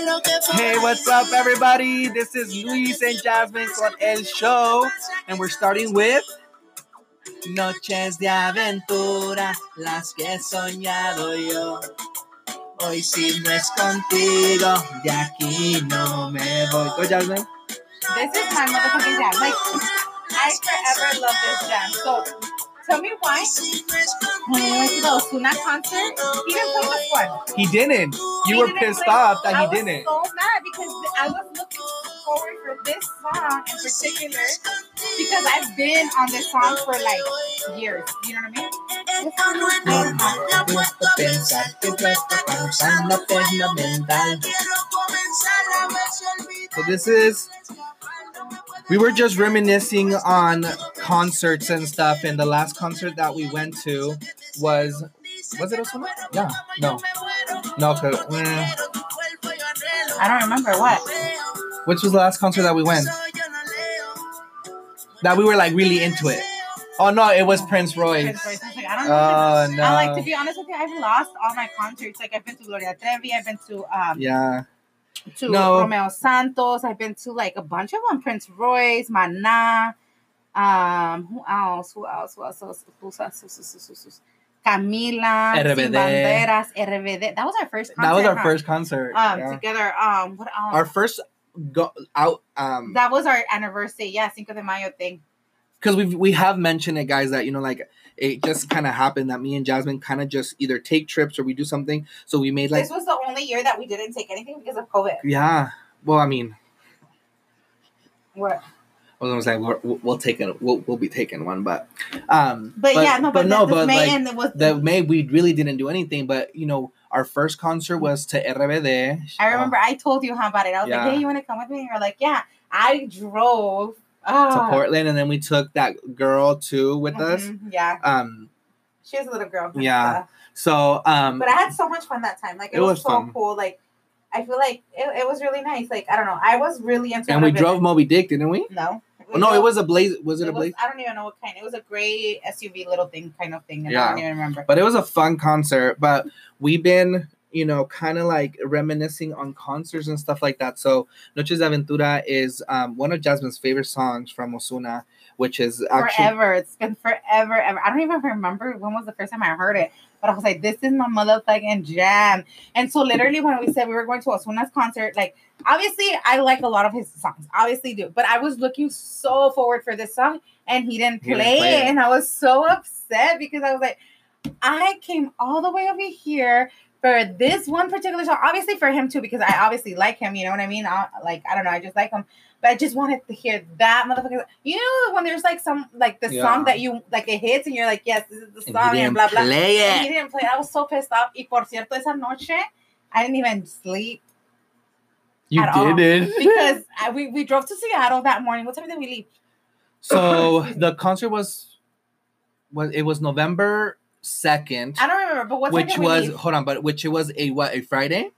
Hey, what's up, everybody? This is Luis and Jasmine con El Show, and we're starting with Noches de Aventura, las que he soñado yo. Hoy si no es contigo, de aquí no me voy. Go, Jasmine. This is my motherfucking jam. Like, I forever love this jam. So, tell me why. When we went to the Ozuna concert, he didn't play this one. He didn't. You He were didn't pissed off that I he didn't. so mad because I was looking forward for this song in particular because I've been on this song for like years. You know what I mean? This song was No so me hot. gusta pensar que tú estás pensando fundamental. So this is we were just reminiscing on concerts and stuff, and the last concert that we went to was was it Ozuna? Yeah, no, no, 'cause, eh, I don't remember what. which was the last concert that we went? That we were like really into it. Oh no, it was Prince Royce. Prince Royce. I like, I don't know. Oh it's- I like to be honest with you. I've lost all my concerts. Like I've been to Gloria Trevi. I've been to um yeah, to No. Romeo Santos. I've been to like a bunch of them. Prince Royce, Mana. Um, who else? Who else? Who else? Who else? Who? Who? Camila, RBD. Banderas, RBD. That was our first. Concert, that was our huh? first concert. Um, yeah. together. Um, what else? Our first go out um that was our anniversary. Yeah, Cinco de Mayo thing. Because we we have mentioned it, guys, that you know, like it just kind of happened that me and Jasmine kind of just either take trips or we do something. So we made like, this was the only year that we didn't take anything because of COVID. yeah. Well, I mean, What? I was gonna say we're, we'll, we'll take it. We'll, we'll be taking one, but um, But, yeah, no, but, no, this but May like and it was the May we really didn't do anything. But you know, our first concert was to RBD. I remember I told you how about it. I was Yeah. like, "Hey, you want to come with me?" And you're like, "Yeah." I drove to Portland, and then we took that girl too with us. mhm, Yeah, Um, she was a little girl. Yeah. so um, but I had so much fun that time. Like it, It was, was so fun. cool. Like I feel like it, it was really nice. Like I don't know, I was really into. and we it. drove Moby Dick, didn't we? No, Oh, no, it was a blaze. Was it, a was- blaze? I don't even know what kind. It was a gray SUV little thing, kind of thing. And Yeah. I don't even remember. but it was a fun concert but we've been you know kind of like reminiscing on concerts and stuff like that so noches de aventura is um, one of jasmine's favorite songs from ozuna which is actually forever. It's been forever, ever. I don't even remember when was the first time I heard it, but I was like, this is my motherfucking jam. And so, literally, when we said we were going to Ozuna's concert, like, obviously, I like a lot of his songs, obviously, do, but I was looking so forward for this song, and he didn't He play, didn't play it. And I was so upset because I was like, I came all the way over here. For this one particular song, obviously for him too, because I obviously like him, you know what I mean? I, like, I don't know, I just like him but I just wanted to hear that motherfucker. You know when there's like some like the Yeah. song that you like it hits and you're like, yes, this is the and he song and, didn't blah blah. play And he didn't play. I was so pissed off. Y por cierto, esa noche I didn't even sleep you at all. did because I, we we drove to Seattle that morning. What time did we leave? so the concert was was it was november 2nd I don't remember, but what which was leave? hold on but which it was a what a friday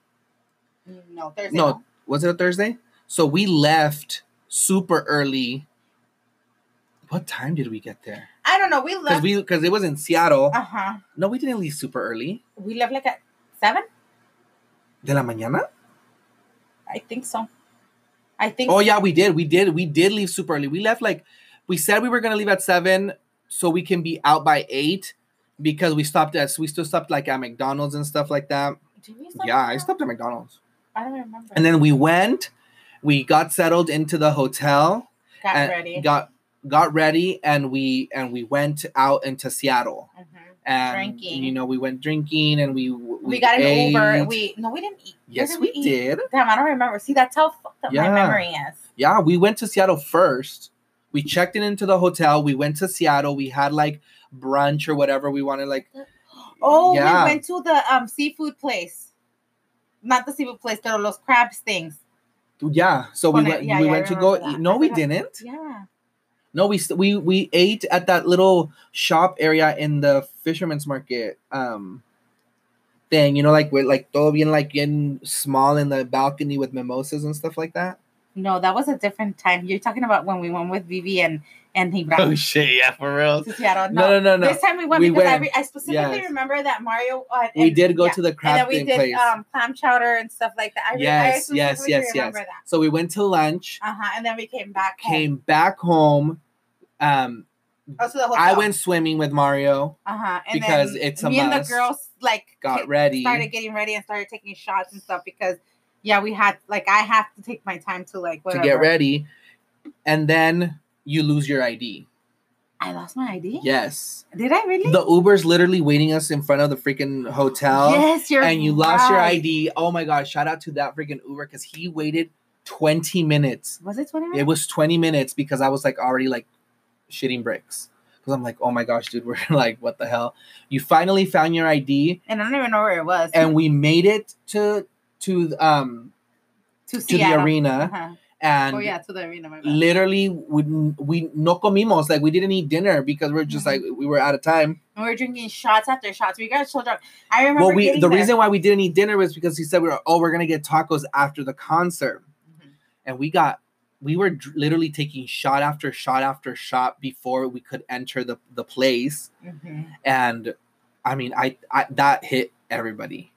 No, Thursday. no was it a thursday so we left super early what time did we get there I don't know. We because left. we because it was in Seattle. Uh huh. No, we didn't leave super early. We left like at seven. De la mañana. I think so. I think. Oh yeah, we did. We did. We did leave super early. We left like we said we were gonna leave at seven so we can be out by eight because we stopped at we still stopped like at McDonald's and stuff like that. Stop Yeah, I stopped at McDonald's. I don't remember. And then we went. We got settled into the hotel. got ready. Got got ready and we and we went out into Seattle. Mhm. And Drinking. you know, we went drinking and we We, got an ate. Uber. We no, we didn't eat. Yes, did we did. Damn, I don't remember. See, that's how fucked up Yeah. my memory is. Yeah, we went to Seattle first. We checked in into the hotel. We went to Seattle. We had like brunch or whatever we wanted. Like, Oh, Yeah. we went to the um seafood place. Not the seafood place, but los crabs things. yeah. So we it- went. yeah, we yeah, went to go. Eat. No, we didn't. Yeah. No, we we we ate at that little shop area in the fisherman's market. Um, thing you know, like we're like todo bien like in small in the balcony with mimosas and stuff like that. No, that was a different time. You're talking about when we went with Vivi and and Hebron Oh shit, yeah, for real. to Seattle. No, no, no, no. This time we went We because I, re- I specifically Yes. remember that Mario. Uh, We did go yeah. to the and then we did place. um clam chowder and stuff like that. I, re- I yes, yes, yes, yes. that. So we went to lunch, Uh huh. And then we came back. home. came back home. Um, Oh, hotel. I went swimming with Mario, Uh huh. And because it's a me and the girls like got ready. started getting ready and started taking shots and stuff because yeah, we had like I have to take my time to like to get ready, and then you lose your ID. I lost my ID. Yes, Did I really? the Uber's literally waiting us in front of the freaking hotel. yes, you're and you lost your. ID. Oh my gosh! Shout out to that freaking Uber because he waited twenty minutes. Was it twenty It was twenty minutes because I was like already like shitting bricks because I'm like, oh my gosh, dude, we're like, what the hell? You finally found your ID, and I don't even know where it was. and we made it to to um to, to the arena, Uh-huh. And Oh yeah, to the arena. Literally we we no comimos like we didn't eat dinner because we're just Mhm. like we were out of time. And we were drinking shots after shots. We got so drunk. I remember. Well, we the there. reason why we didn't eat dinner was because he said we were oh we're gonna get tacos after the concert. Mhm. and we got we were literally taking shot after shot after shot before we could enter the the place Mhm. and i mean i, I that hit everybody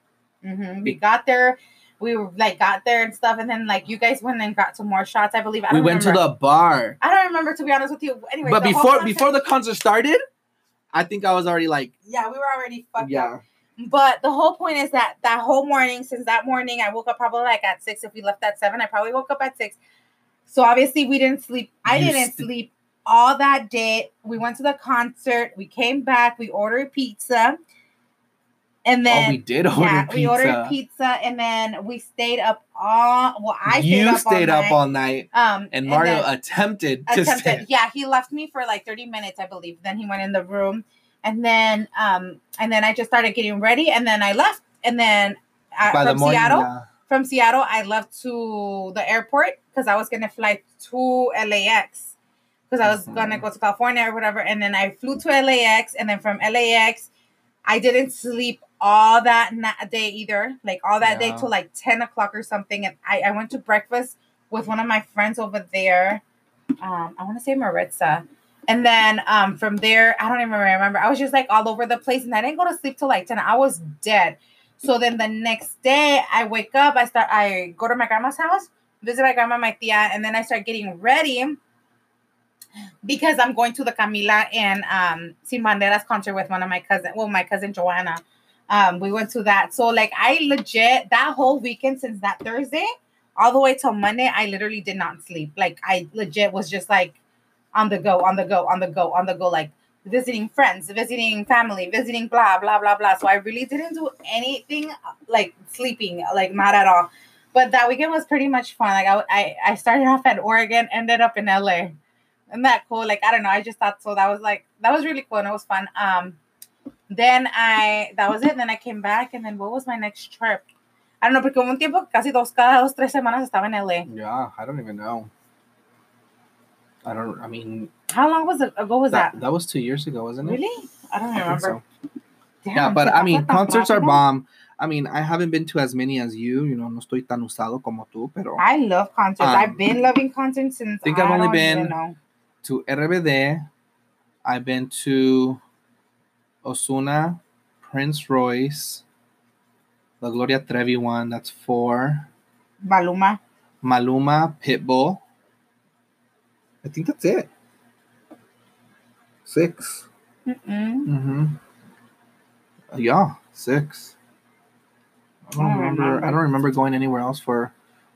Mhm. We got there. We were like got there and stuff, and then like you guys went and got some more shots. I believe. I we went remember. to the bar I don't remember to be honest with you. Anyway, but before before the concert started i think i was already like yeah, we were already fucked yeah up. But the whole point is that that whole morning, since that morning, I woke up probably like at six. If we left at seven, I probably woke up at six. So obviously we didn't sleep. I You didn't st- sleep all that day. We went to the concert. We came back. We ordered pizza, and then oh we did order yeah, pizza we ordered pizza, and then we stayed up all. Well, I stayed you up stayed all up all night Um, and mario attempted to attempted. stay Yeah, he left me for like thirty minutes, I believe. Then he went in the room, and then um, and then I just started getting ready, and then I left, and then uh, by the from morning Seattle, yeah. from Seattle, I left to the airport because I was gonna fly to LAX because I was Mhm. gonna go to California or whatever, and then I flew to LAX, and then from LAX, I didn't sleep all that na- day either, like all that day till like ten o'clock or something, and I I went to breakfast with one of my friends over there. Um, I want to say Maritza. And then um, from there, I don't even remember. I was just like all over the place, and I didn't go to sleep till like ten. I was dead. So then the next day, I wake up. I start. I go to my grandma's house, visit my grandma, my tia, and then I start getting ready because I'm going to the Camila and um, Sin Banderas concert with one of my cousin. Well, my cousin Joanna. Um, we went to that. So like, I legit that whole weekend since that Thursday all the way till Monday, I literally did not sleep. Like I legit was just like on the go, on the go, on the go, on the go, like visiting friends, visiting family, visiting blah blah blah blah. So I really didn't do anything like sleeping, like not at all. But that weekend was pretty much fun. Like I I, I started off at Oregon, ended up in LA. Isn't that cool? Like I don't know. I just thought so. That was like that was really cool and it was fun. Um, then I that was it. Then I came back and then what was my next trip? I don't know, porque hubo un tiempo casi dos, cada dos, tres semanas estaba en LA. yeah i don't even know i don't i mean How long was it ago was that, that? that was two years ago wasn't it Really? I don't I remember. so. Damn, yeah, but I mean, concerts are bomb. I mean, I haven't been to as many as you. You know, no estoy tan usado como tú, pero I love concerts. Um, I've been loving concerts since I think I've I only been- to RBD, I've been to Ozuna, Prince Royce, the Gloria Trevi one. That's four. Maluma. Maluma, Pitbull. I think that's it. Six. Mm-mm. Mm-hmm. Yeah, six. I don't I don't remember. I don't remember going anywhere else for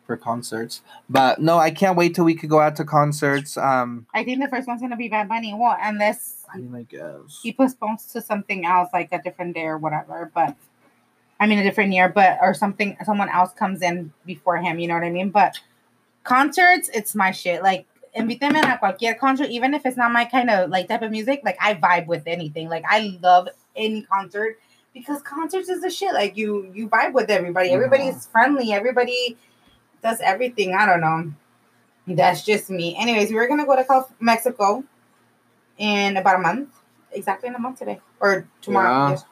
for concerts. But no, I can't wait till we could go out to concerts. Um, I think the first one's gonna be Bad Bunny. Well, unless I mean, I guess. he postpones to something else, like a different day or whatever. But I mean, a different year, but or something. Someone else comes in before him. You know what I mean? But concerts, it's my shit. Like, invíteme a cualquier concert, even if it's not my kind of like type of music. Like, I vibe with anything. Like, I love any concert because concerts is the shit. Like, you you vibe with everybody. Everybody's friendly. Everybody does everything. I don't know. That's just me. Anyways, we were gonna go to Mexico in about a month. Exactly in a month today or tomorrow. Yeah. Yes.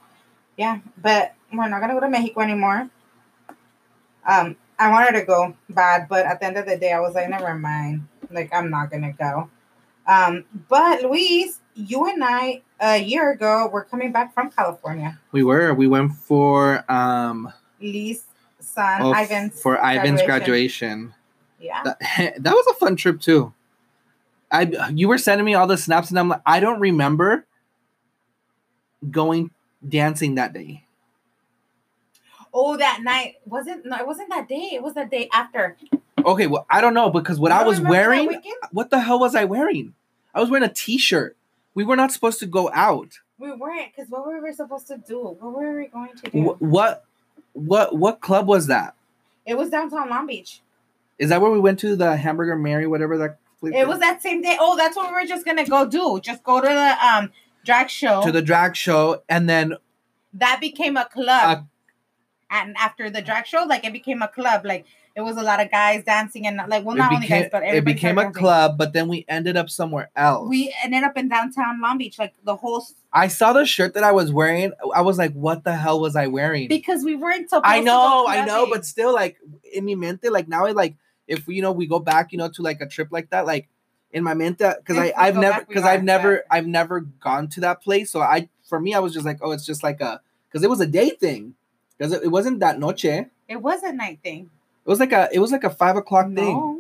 Yeah, but we're not gonna go to Mexico anymore. Um, I wanted to go bad, but at the end of the day, I was like, never mind. Like, I'm not gonna go. Um, but Luis, you and I a year ago were coming back from California. We were. We went for um Lee's son, oh, Ivan's for Ivan's graduation. graduation. Yeah. That, that was a fun trip too. I you were sending me all the snaps and I'm like I don't remember going dancing that day. Oh, that night wasn't no, it wasn't that day. It was the day after. Okay, well I don't know because what I was wearing, what the hell was I wearing? I was wearing a t-shirt. We were not supposed to go out. We weren't because what were we supposed to do? What were we going to do? Wh- what what what club was that? It was downtown Long Beach. Is that where we went to the Hamburger Mary, whatever that? It was that same day. Oh, that's what we were just gonna go do. Just go to the um drag show. to the drag show, and then that became a club. Uh, and after the drag show, like it became a club. Like it was a lot of guys dancing and like well, not only guys, but it became a club. But then we ended up somewhere else. We ended up in downtown Long Beach, like the whole i saw the shirt that I was wearing. I was like, "What the hell was I wearing?" because we weren't supposed. I know, I know, but still, like in mi mente, like now, I like if you know we go back, you know, to like a trip like that, like in my mente, because I I've never because I've never yeah. I've never gone to that place, so I for me I was just like, oh, it's just like a because it was a day thing, because it, it wasn't that noche. It was a night thing. It was like a it was like a five o'clock thing. No.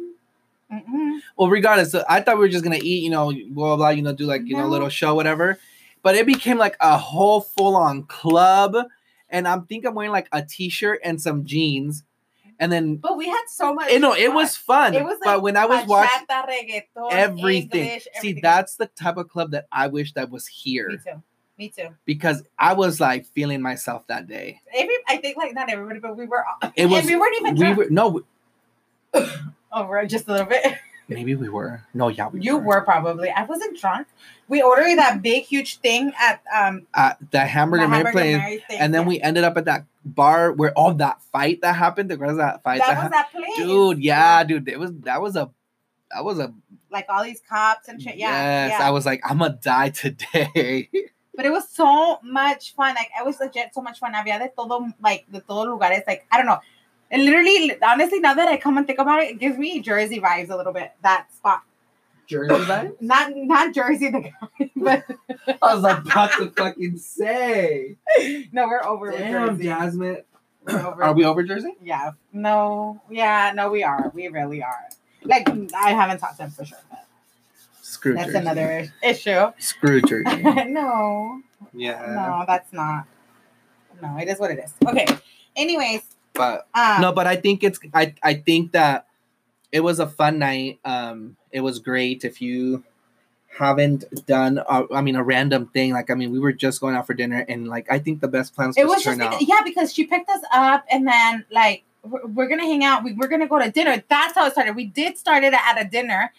Mm-mm. Well, regardless, so I thought we were just gonna eat, you know, blah blah, you know, do like you know, No. little show, whatever. But it became like a whole full on club, and I'm think I'm wearing like a t-shirt and some jeans, and then But we had so much. Eh, you know it was fun. It was but like when I was watching everything, English, see, that's the type of club that I wish that was here. me too. Me too. because I was like feeling myself that day. Every, I think like not everybody, but we were. It was we weren't even we were no, Oh, right, just a little bit. Maybe we were. No, yeah, we You were probably. I wasn't drunk. We ordered that big, huge thing at um at the hamburger, the Mary Hamburger place. Mary thing. And then yeah. we ended up at that bar where all that fight that happened. The that fight that that was happened. that place, dude yeah dude it was that was a that was a Like all these cops and shit. Yeah, yes yeah. i was like i'm gonna die today But it was so much fun. Like it was legit so much fun. Había de todo, like de todo lugares. Like I don't know. And literally, honestly, now that I come and think about it, it gives me Jersey vibes a little bit. That spot, jersey vibes not not Jersey the guy, but i was about to fucking say no, we're over with damn Jersey. jasmine over. are we over jersey Yeah. No. Yeah. No, we are. We really are. Like I haven't talked to him for sure. But screw that's jersey another issue. screw jersey no. yeah No, that's not. No, it is what it is. Okay. Anyways, but um, no but i think it's i i think that it was a fun night um it was great if you haven't done uh, i mean a random thing like i mean we were just going out for dinner and like i think the best plans it was just out because, yeah because she picked us up and then like we're, we're gonna hang out. We, we're gonna go to dinner. That's how it started. We did start it at a dinner.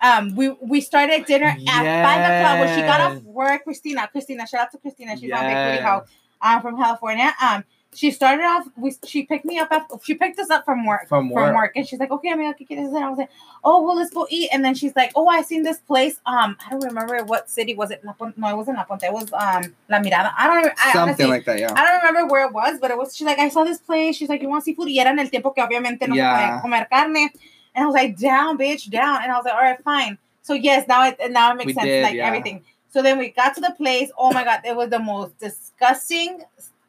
Um, we we started dinner at five o'clock when she got off work. Christina, Christina, shout out to Christina. She's on Big Booty Yes. House. Um, from California. Um, she started off. We she picked me up. After, she picked us up from work. From work. and she's like, "Okay, amiga, ¿qué quieres hacer?" I was like, "Oh, well, let's go eat." And then she's like, "Oh, I seen this place. Um, I don't remember what city was it. No, it wasn't La Puente. It was um La Mirada. I don't. I something honestly, like that yeah I don't remember where it was, but it was. She's like, I saw this place. She's like, you want seafood? Y era en el tiempo que obviamente no Yeah. comer carne. And I was like, down, bitch, down. And I was like, all right, fine. So yes, now it now it makes We sense, did, like yeah. everything. So then we got to the place. Oh my god, it was the most disgusting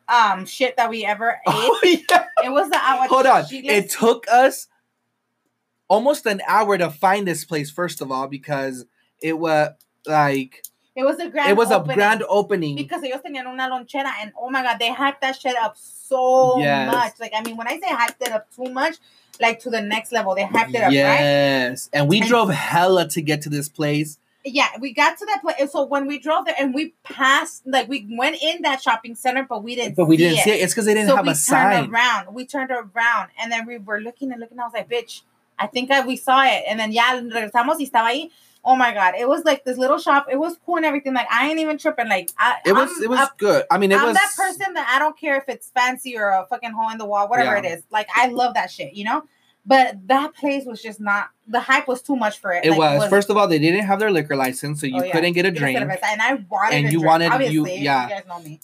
um shit that we ever ate. oh, yeah. It was the agua hold on it took us almost an hour to find this place first of all because it was like It was a grand. it was a opening grand opening because ellos tenían una lonchera, and oh my god, they hyped that shit up so Yes. much. Like I mean, when I say hyped it up too much, like to the next level, they hyped it up, right? yes and we And- drove hella to get to this place yeah, we got to that place. So when we drove there and we passed, like we went in that shopping center, but we didn't. but we see didn't it. see it it's because they didn't so have we a turned sign around. We turned around, and then we were looking and looking. I was like, "Bitch, I think I, we saw it." And then yeah, regresamos y estaba ahí. Oh my god, it was like this little shop. It was cool and everything. Like I ain't even tripping. Like I, it was I'm it was a- good i mean it I'm was that person that I don't care if it's fancy or a fucking hole in the wall, whatever Yeah. it is. Like I love that shit, you know. But that place was just not. The hype was too much for it. it Like, was first of all they didn't have their liquor license so you Oh, yeah. couldn't get a drink and I wanted And you drink, wanted- you- obviously, yeah. You guys know me.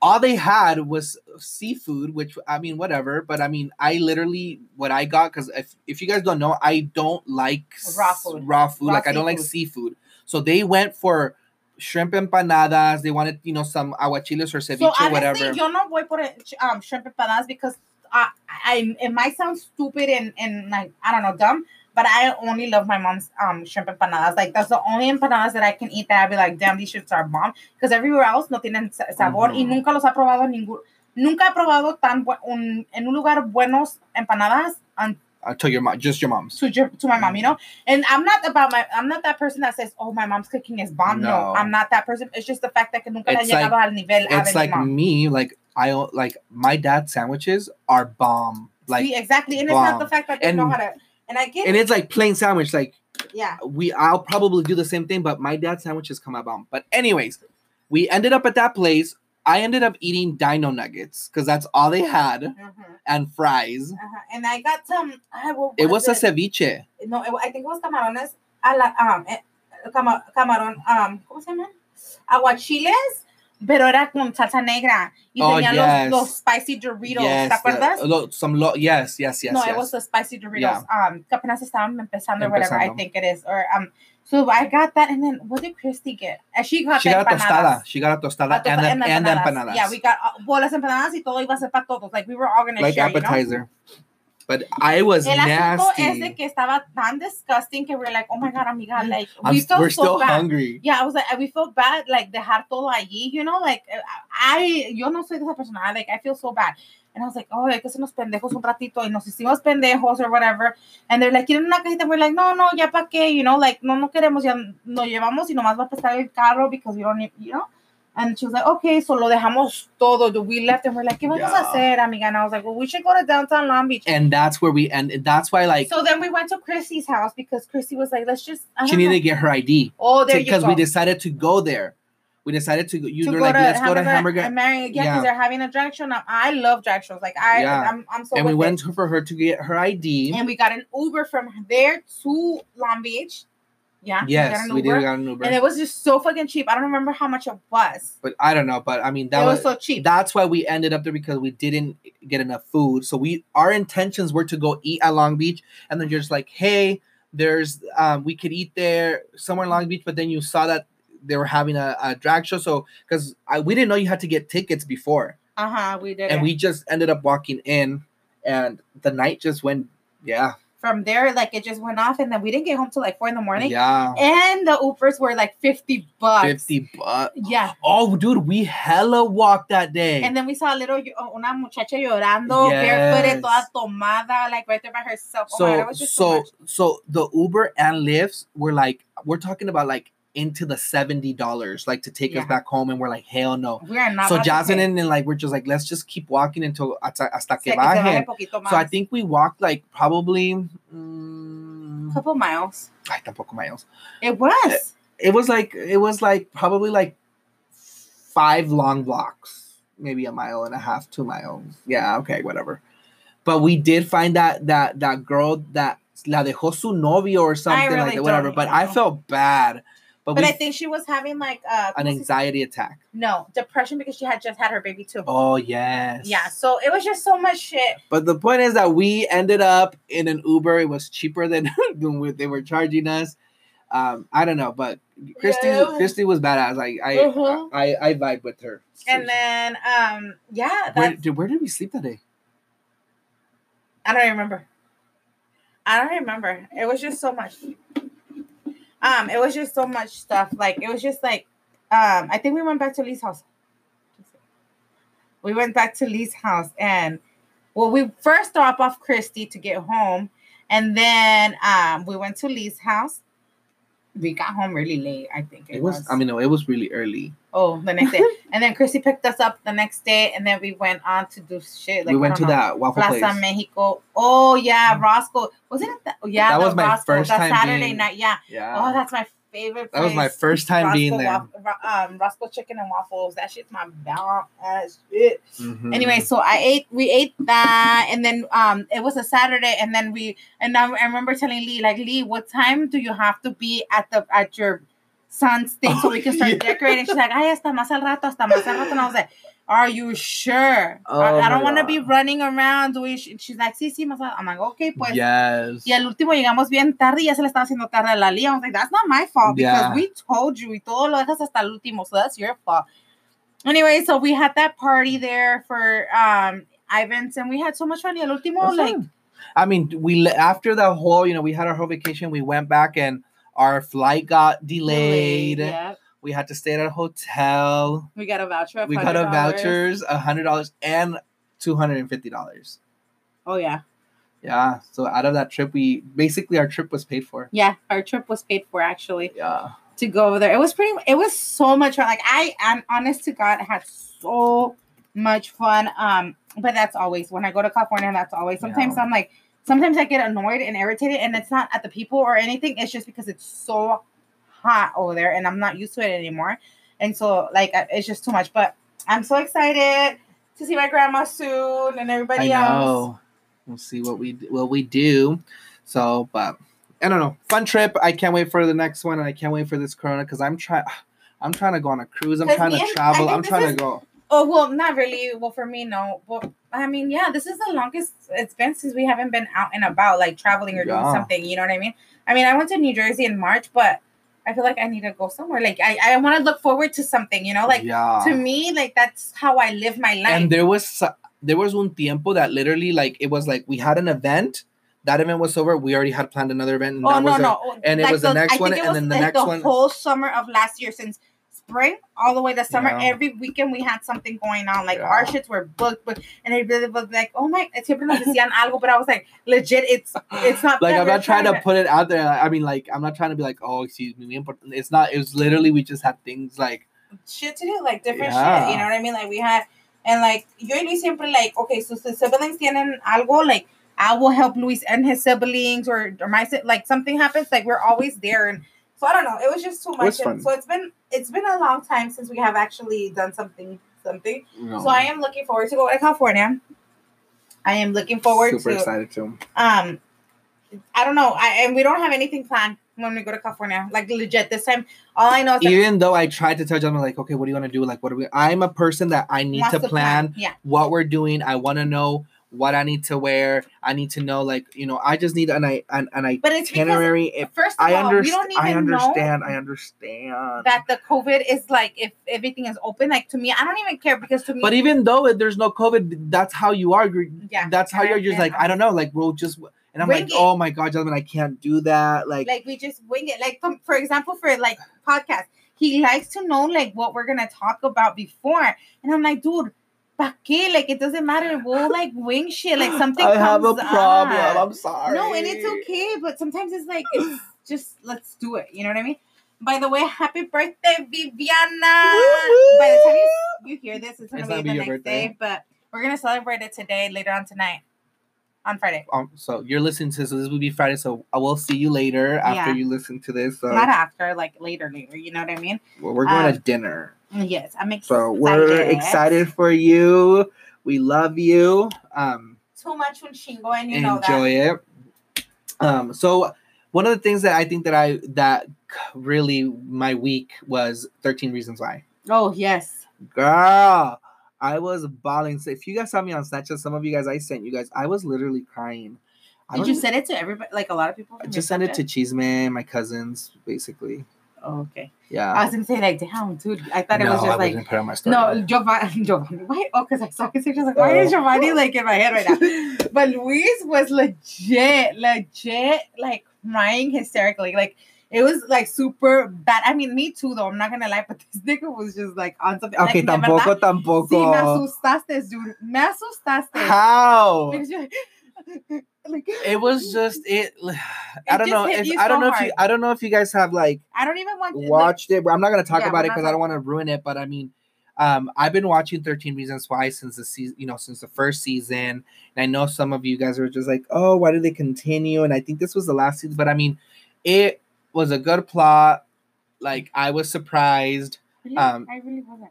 all they had was seafood, which I mean, whatever. But I mean, I literally what I got because if if you guys don't know, I don't like Raw food. Raw food. Raw like I don't like seafood. seafood. So they went for shrimp empanadas. They wanted you know some aguachiles or ceviche So or honestly, whatever. yo no voy por um, shrimp empanadas because I, I, it might sound stupid and, and like, I don't know, dumb, but I only love my mom's um shrimp empanadas. Like, that's the only empanadas that I can eat that I'd be like, damn, these shits are bomb. Because everywhere else no tienen sa- sabor mm-hmm. y Ujú. nunca los ha probado ningún. Nunca he probado tan bu- un, en un lugar buenos empanadas un- Until uh, your mom, just your mom's. to your, to my mom, you know. Mm-hmm. And I'm not about my I'm not that person that says, "Oh, my mom's cooking is bomb." No, No. I'm not that person. It's just the fact that que nunca It's he llegado like- al nivel It's like mom. me, like I like my dad's sandwiches are bomb. Like See, exactly, and it's not the fact that they know how to. And I get and it. it's like plain sandwich. Like Yeah. we I'll probably do the same thing, but my dad's sandwiches come out bomb. But anyways, we ended up at that place. I ended up eating dino nuggets because that's all they had Mhm, and fries. uh-huh. And I got some. I, what It was a it? ceviche. No, it, I think it was camarones. A la, um, eh, cama, camarón. Um, ¿Cómo se llama? Aguachiles, pero era con salsa negra. Y Oh, tenía yes. los, los spicy Doritos. yes, ¿Te acuerdas? the- lo- some lo- yes, yes, yes, no, yes. it was the spicy Doritos. Yeah. Um, que apenas estaban empezando, or whatever I Empezando. think it is. Or um, so I got that, and then what did Christy get? And she got she got a tostada. She got a tostada La and, torta- the, and the empanadas. Yeah, we got uh, well, las empanadas y todo iba a ser para todos. Like we were all gonna like share, you know? But I was El asunto nasty. es de que estaba tan disgusting que we're like, oh my god, amiga, like I'm- we felt we're so still bad. hungry. Yeah, I was like, we felt bad, like dejar todo allí, you know, like I, yo no soy de esa persona, I, like I feel so bad. And I was like, oh, hay que hacernos pendejos un ratito y nos hicimos pendejos or whatever. And they're like, ¿quieren una cajita? We're like, no, no, ya para qué, you know, like, no, no queremos, ya lo llevamos y nomás va a prestar el carro because we don't need, you know. And she was like, okay, so lo dejamos todo. We left and we're like, ¿qué vamos a Yeah. hacer, amiga? And I was like, well, we should go to downtown Long Beach. And that's where we end. and That's why like So then we went to Chrissy's house because Chrissy was like, let's just. I she needed know. to get her ID Oh, there you because we decided to go there. We decided to go. You to go like, to let's go to Hamburger. and Mary, yeah, because Yeah. they're having a drag show now. I love drag shows. Like I, Yeah. I'm, I'm so. and we went it. for her to get her ID. and we got an Uber from there to Long Beach. Yeah. yes, we did Uber. got an Uber. And it was just so fucking cheap. I don't remember how much it was. but I don't know. But I mean, that was, was, so cheap. that's why we ended up there because we didn't get enough food. So we our intentions were to go eat at Long Beach, and then you're just like, hey, there's um we could eat there somewhere in Long Beach, but then you saw that they were having a, a drag show. So because we didn't know you had to get tickets before, Uh huh. We did. and we just ended up walking in, and the night just went, yeah, from there, like it just went off, and then we didn't get home till like four in the morning. yeah, And the Ubers were like fifty bucks. fifty bucks. Yeah. Oh, dude, we hella walked that day. And then we saw a little oh, una muchacha llorando, barefooted, toda tomada, like right there by herself. Oh God, so was just so, so so the Uber and Lyfts were like we're talking about like into the seventy dollars like to take Yeah. us back home and we're like hell no. we are not. So Jasmine and, and like we're just like let's just keep walking until hasta, hasta que que baje. So I think we walked like probably mm, couple miles. ay, tampoco miles. It was. It was like it was like probably like five long blocks, maybe a mile and a half, two miles. Yeah, okay, whatever. But we did find that that that girl that la dejó su novio or something really like that, whatever. But I felt bad. But, But I think she was having like uh an anxiety attack. no depression because she had just had her baby too. Oh yes. Yeah, so it was just so much shit. But the point is that we ended up in an Uber. It was cheaper than, than what they were charging us. Um, I don't know, but Christy, Yeah, Christy was badass. Like I, Mhm. I, I vibe with her. And then um yeah, where did, where did we sleep that day? I don't remember. I don't remember. It was just so much. Um, it was just so much stuff. Like it was just like um I think we went back to Lee's house. We went back to Lee's house and well we first dropped off Christy to get home and then um we went to Lee's house. We got home really late, I think it, It was. I mean, no, it was really early. Oh the next day. and then Christy picked us up the next day and then we went on to do shit. Like we went to know. that waffle Plaza place. Mexico. Oh yeah, Roscoe. Wasn't it that? Oh, yeah, That the was my Roscoe, first the time Saturday being- night. Yeah. Yeah, Oh, that's my favorite. that was my first time being there. Waff- um, Roscoe chicken and waffles. That shit's my bomb ass shit. Mhm. Anyway, so I ate. We ate that, and then um, it was a Saturday, and then we and I, I remember telling Lee like Lee, what time do you have to be at the at your son's thing so we can start Yeah. decorating? She's like, ay, hasta más al rato, hasta más al rato, and I was like. Are you sure? Oh I, I don't want to be running around shit. She's like, sí, sí, más a-" I'm like, okay, pues. yes. Y al último llegamos bien tarde y ya se le estaba haciendo tarde a la Lía. I was like, that's not my fault because Yeah. we told you. Y todo lo dejas hasta el último, so that's your fault. Anyway, so we had that party there for um Ivan's and we had so much fun. Y al último, That's like, fun. I mean, we after the whole, you know, we had our whole vacation. We went back and our flight got delayed. Yeah. We had to stay at a hotel. We got a voucher. We got a vouchers, a hundred dollars and two hundred and fifty dollars. Oh, yeah. Yeah. So out of that trip, we basically our trip was paid for. Yeah. Our trip was paid for actually. Yeah. to go over there. It was pretty. It was so much fun. Like I am honest to God, had so much fun. Um, but that's always when I go to California. That's always. Sometimes Yeah. I'm like, sometimes I get annoyed and irritated, and it's not at the people or anything. It's just because it's so hot over there, and I'm not used to it anymore. And so, like, it's just too much. But I'm so excited to see my grandma soon and I everybody else. know. We'll see what we what we do. So, but I don't know. Fun trip. I can't wait for the next one, and I can't wait for this Corona because I'm trying. I'm trying to go on a cruise. I'm trying to travel. I'm trying to go. Oh well, not really. Well, for me, no. Well, I mean, yeah, this is the longest it's been since we haven't been out and about, like traveling or doing something. You know what I mean? I mean, I went to New Jersey in March, but I feel like I need to go somewhere. Like I, I want to look forward to something. You know, like yeah. to me, like that's how I live my life. and there was there was un tiempo that literally like it was like we had an event. That event was over. We already had planned another event. And oh no, was a- no, and it was the next one, and then the like next the one- whole summer of last year since spring all the way to summer. Yeah. Every weekend we had something going on. Like Yeah. our shits were booked, but and it really was like, oh my, siempre nos decían algo, but I was like, legit, it's it's not like I'm not trying to put it out there. I mean, like I'm not trying to be like, oh, excuse me, important. It's not. It was literally we just had things like shit to do, like different Yeah. shit. You know what I mean? Like we had, and like yo y Luis siempre like, okay, so the siblings tienen algo, like I will help Luis and his siblings, or or my like something happens, like we're always there, and so I don't know. It was just too much. And so it's been it's been a long time since we have actually done something something. know, So I am looking forward to go to California. I am looking forward super to excited too. um I don't know. I and we don't have anything planned when we go to California. Like legit this time. All I know is that Even though I tried to tell Jasmine like, okay, what do you want to do? Like, what are we? I'm a person that I need to plan Yeah. what we're doing. I want to know what I need to wear. I need to know, like, you know, I just need an I an, an But it's because itinerary. If first of I all, we understand, don't even I understand. I understand. that the COVID is like if everything is open. Like to me, I don't even care because to me, But even though there's no COVID, that's how you are. Yeah, That's how you're just like, I don't know, like we'll just and I'm Wing like, it. oh my god, gentlemen, I can't do that. Like, like we just wing it. Like for, for example, for like podcast, he likes to know like what we're gonna talk about before, and I'm like, dude. ¿Pa qué? Like it doesn't matter. We'll like wing shit. Like something. I have a problem. up. I'm sorry. No, and it's okay, but sometimes it's like it's just let's do it. You know what I mean? By the way, happy birthday, Viviana! Woo-hoo! By the time you, you hear this, it's gonna It's be gonna the next birthday. day, but we're gonna celebrate it today, later on tonight, on Friday. Um, so you're listening to this, so this will be Friday. So I will see you later after Yeah. you listen to this. So Not after, like later, later. You know what I mean? well, we're going um, to dinner. Yes, I'm excited. So we're excited for you. We love you. Um, Too much when shingo, and you know that. enjoy it. Um, so one of the things that I think that I that really my week was 13 Reasons Why. Oh yes. Girl, I was bawling. So if you guys saw me on Snapchat, some of you guys I sent you guys, I was literally crying. I Did don't you send it to everybody? Like a lot of people? I just your sent it to subject? Cheeseman, my cousins, basically. Oh, okay. Yeah. I was gonna say like, damn, dude. I thought it was just I like put on my story. No, Giovanni. Giovanni. Why? Oh, because I saw his pictures. Like, why is Oh. Giovanni like in my head right now? But Luis was legit, legit, like crying hysterically. Like it was like super bad. I mean, me too, though. I'm not gonna lie, but this nigga was just like on something. Okay, like, tampoco, verdad, tampoco. Sí, me asustaste, dude. Me asustaste. How? Like, It was just it. I don't know if you I don't so know if you. I don't know if you guys have like I don't even want to, watched it. But I'm not gonna talk Yeah, about it because I don't want to ruin it. But I mean, um, I've been watching 13 Reasons Why since the season, you know, since the first season, and I know some of you guys are just like, oh, why did they continue? And I think this was the last season, but I mean, it was a good plot. Like I was surprised. Really? um, I really wasn't.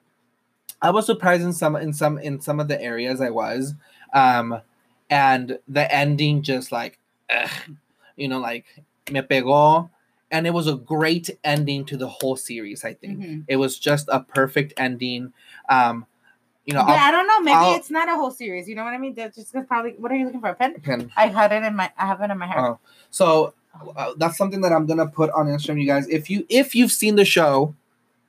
I was surprised in some in some in some of the areas I was, um, and the ending just like, ugh, you know, like me pegó, and it was a great ending to the whole series. I think Mhm. it was just a perfect ending. Um, you know, but I'll, I don't know. Maybe I'll- it's not a whole series. You know what I mean? That's just probably. What are you looking for? A pen? pen. I had it in my. I have it in my hair. Oh, so uh, that's something that I'm gonna put on Instagram, you guys. If you if you've seen the show,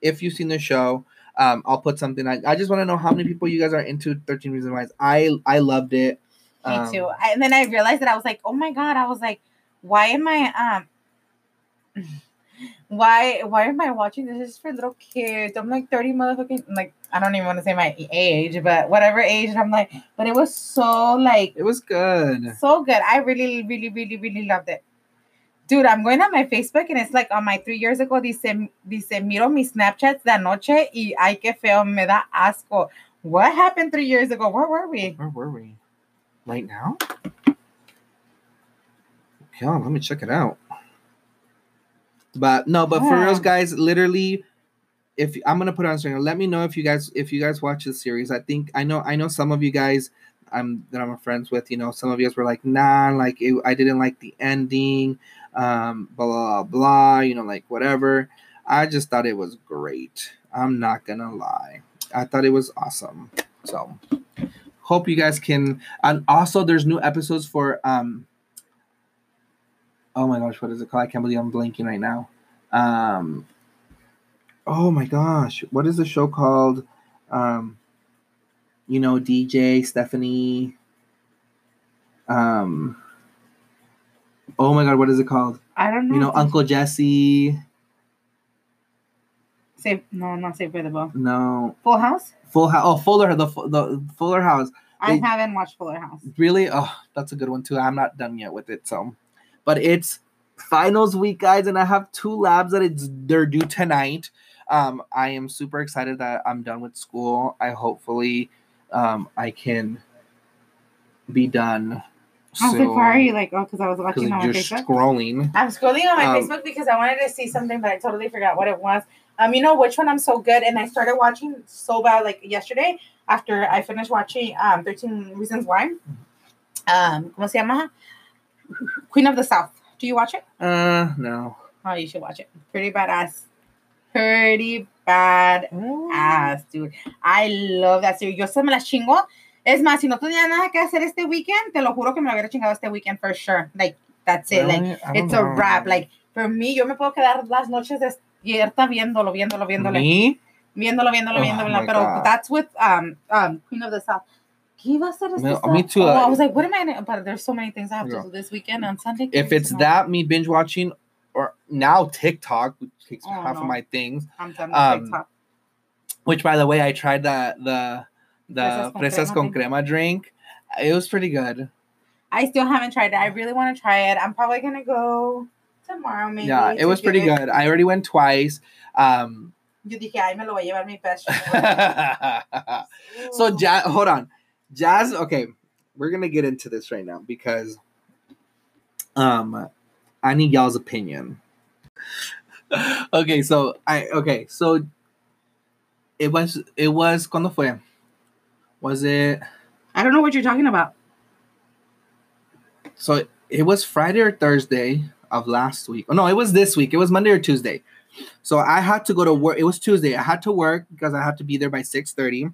if you've seen the show, um, I'll put something. I, I just want to know how many people you guys are into 13 Reasons Why. I I loved it. Me Um, too. I- And then I realized that I was like, oh my god. I was like, why am I um. Why why am I watching this? This is for little kids. I'm like 30 motherfucking like I don't even want to say my age, but whatever age. And I'm like, but it was so like It was good. so good. I really, really, really, really loved it. Dude, I'm going on my Facebook and it's like on my three years ago, dice, dice, miro mis Snapchats de noche y ay, qué feo, me da asco. What happened three years ago? Where were we? Where were we? Right now? Okay, let me check it out. But no, but for Yeah. reals, guys, literally, if I'm gonna put on Instagram, let me know if you guys if you guys watch the series. I think I know I know some of you guys I'm that I'm friends with. You know, some of you guys were like, nah, like it, I didn't like the ending, um, blah blah blah. You know, like whatever. I just thought it was great. I'm not gonna lie. I thought it was awesome. So hope you guys can and also there's new episodes for um oh my gosh what is it called? I can't believe i'm blanking right now. Um oh my gosh what is the show called? Um you know dj stephanie um oh my god what is it called? I don't know. you know uncle jesse Save, no, I'm not Save by the Bell. no Full House? full house oh fuller the the fuller house I haven't watched Fuller House. really oh that's a good one too i'm not done yet with it so but it's finals week guys and i have two labs that it's they're due tonight um i am super excited that i'm done with school i hopefully um i can be done I was like, why are you like, oh, because I was watching on my you're Facebook? scrolling I'm scrolling on my Um, Facebook because I wanted to see something, but I totally forgot what it was. Um, you know which one I'm so good, and I started watching so bad like yesterday after I finished watching um 13 Reasons Why. Um, ¿cómo se llama? Queen of the South. Do you watch it? uh no Oh, you should watch it. Pretty badass. Pretty bad ass, dude. I love that series. Yo se me la chingo. Es más, si no tenía nada que hacer este weekend, te lo juro que me lo hubiera chingado este weekend for sure. Like, that's it. Like, Really? Don't it's a wrap. Like, for me, yo me puedo quedar las noches despierta viéndolo, viéndolo, viéndolo, me viéndolo, viéndolo, Oh viéndolo. Pero God. that's with um um Queen of the South. ¿Qué iba a hacer este Me- too, Oh, I- was like, what am I gonna, but there's so many things I have to do this weekend on Sunday. if it's No, that me binge watching or now tiktok which takes Oh, half no. of my things I'm done with um, TikTok. which by the way i tried the the the Fresas con fresas con thing. crema drink it was pretty good I still haven't tried it. I really want to try it. I'm probably gonna go tomorrow, maybe. yeah it was pretty it- good i already went twice um Yo dije, ay, me lo voy a llevar mi best so Ooh. jazz hold on jazz okay we're gonna get into this right now because um i need y'all's opinion okay so i okay so it was it was cuando fue was it I don't know what you're talking about. so it was friday or thursday of last week. Oh no it was this week. It was monday or tuesday. So i had to go to work. It was tuesday. I had to work because i had to be there by 6.30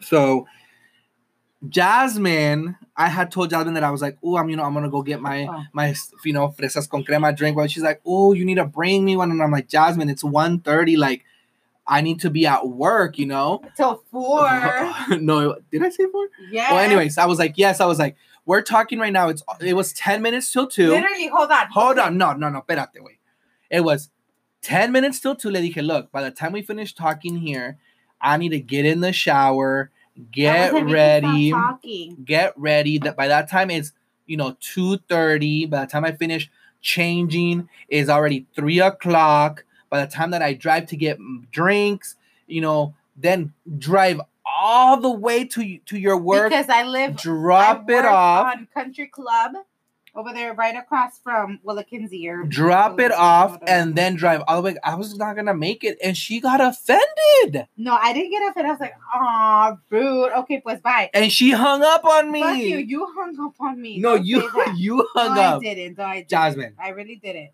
so jasmine i had told jasmine that i was like oh i'm you know i'm gonna go get my Oh. my you know fresas con crema drink. But she's like oh you need to bring me one. And i'm like jasmine it's 1.30 like i need to be at work you know? Till four. no did i say four? Yeah. well anyways i was like yes i was like we're talking right now it's it was 10 minutes till 2 Literally, hold on. Hold on, no, no, no, espérate, güey. It was 10 minutes till 2. Le dije, look, by the time we finish talking here, I need to get in the shower, get ready, get ready. That by that time it's you know 2:30. By the time I finish changing, is already three o'clock. By the time that I drive to get drinks, you know, then drive all the way to to your work, Because I live. drop I it off. on Country Club over there, right across from Willa Kinsey. Or drop it off and then drive all the way. I was not gonna make it, and she got offended, No, I didn't get offended. I was like, "Aw, rude." Okay, pues bye. and she hung up on me. Fuck you. You hung up on me. no, Don't you you hung no, up, I didn't. No, I didn't. Jasmine. I really didn't.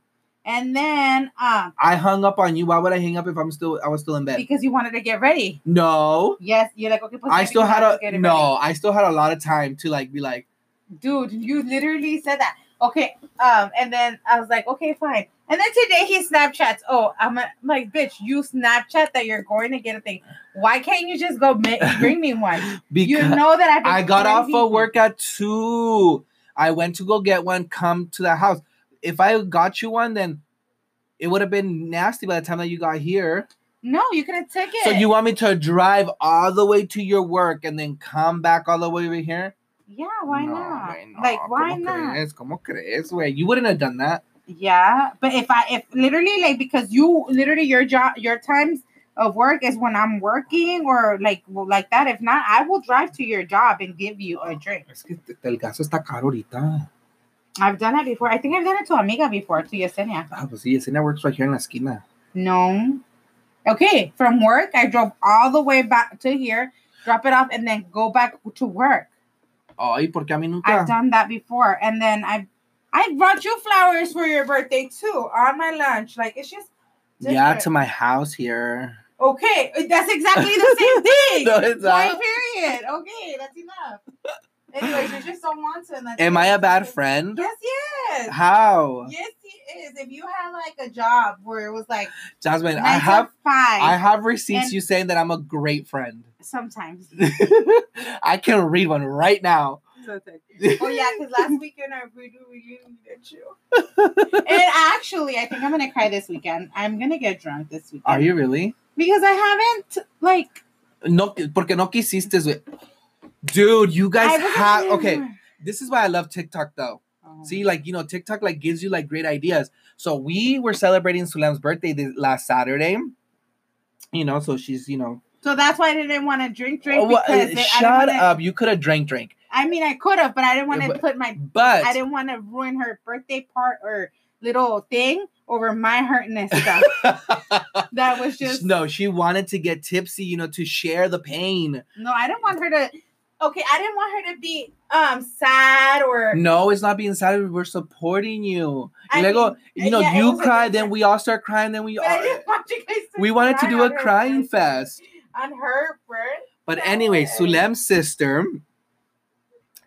And then um I hung up on you. Why would I hang up if I'm still I was still in bed? because you wanted to get ready. No. Yes, you're like, okay, pues I still had a to get it no, I still had a lot of time to like be like. Dude, you literally said that. Okay. Um, and then I was like, okay, fine. And then today he Snapchats. Oh, I'm a, I'm like, bitch, you Snapchat that you're going to get a thing. Why can't you just go ma- bring me one? because You know that I've been I got off of work at two. I went to go get one, come to the house. If I got you one, then it would have been nasty by the time that you got here. No, you could have taken it. So you want me to drive all the way to your work and then come back all the way over here? Yeah, why No, not? no. Like, why ¿Cómo not? Crees? ¿Cómo crees, güey? You wouldn't have done that. Yeah, but if I if literally like because you literally your job your times of work is when I'm working or like well, like that. If not, I will drive to your job and give you a drink. Es que el gas está caro ahorita. I've done it before. I think I've done it to Amiga before, to Yesenia. Ah, pues sí, Yesenia works right here in la esquina. No. Okay, from work, I drove all the way back to here, drop it off, and then go back to work. Ay, porque a mí nunca. I've done that before, and then I, I brought you flowers for your birthday too on my lunch. Like it's just yeah, to my house here. Okay, that's exactly the same thing. No, it's Point not. period. Okay, that's enough. Anyways, you're just so wanton. that's Am. I a bad friend? Yes, yes. How? Yes, he is. If you had like a job where it was like Jasmine, nine I have five, I have receipts And- you saying that I'm a great friend. sometimes. I can read one right now. oh yeah, because last weekend I really, really needed you. and actually, I think I'm gonna cry this weekend. I'm gonna get drunk this weekend. Are you really? Because I haven't like. No, porque no quisiste, güey. Dude, you guys have okay. This is why I love TikTok though. Oh. See, like you know, TikTok like gives you like great ideas. So we were celebrating Sulem's birthday this last Saturday. You know, so she's you know. So that's why I didn't want to drink, drink. Oh, well, because uh, they- shut wanna- up! You could have drank, drink, I mean, I could have, but I didn't want to put my. but I didn't want to ruin her birthday part or little thing over my hurtness stuff. that was just no. She wanted to get tipsy, you know, to share the pain. no. I didn't want her to. Okay, I didn't want her to be um sad or. No, it's not being sad. We're supporting you. I Y luego, mean, you know, yeah, you cry, then we all start crying, then we all. want you guys to We wanted to do a crying fest. on her birth. But anyway, Sulem's sister,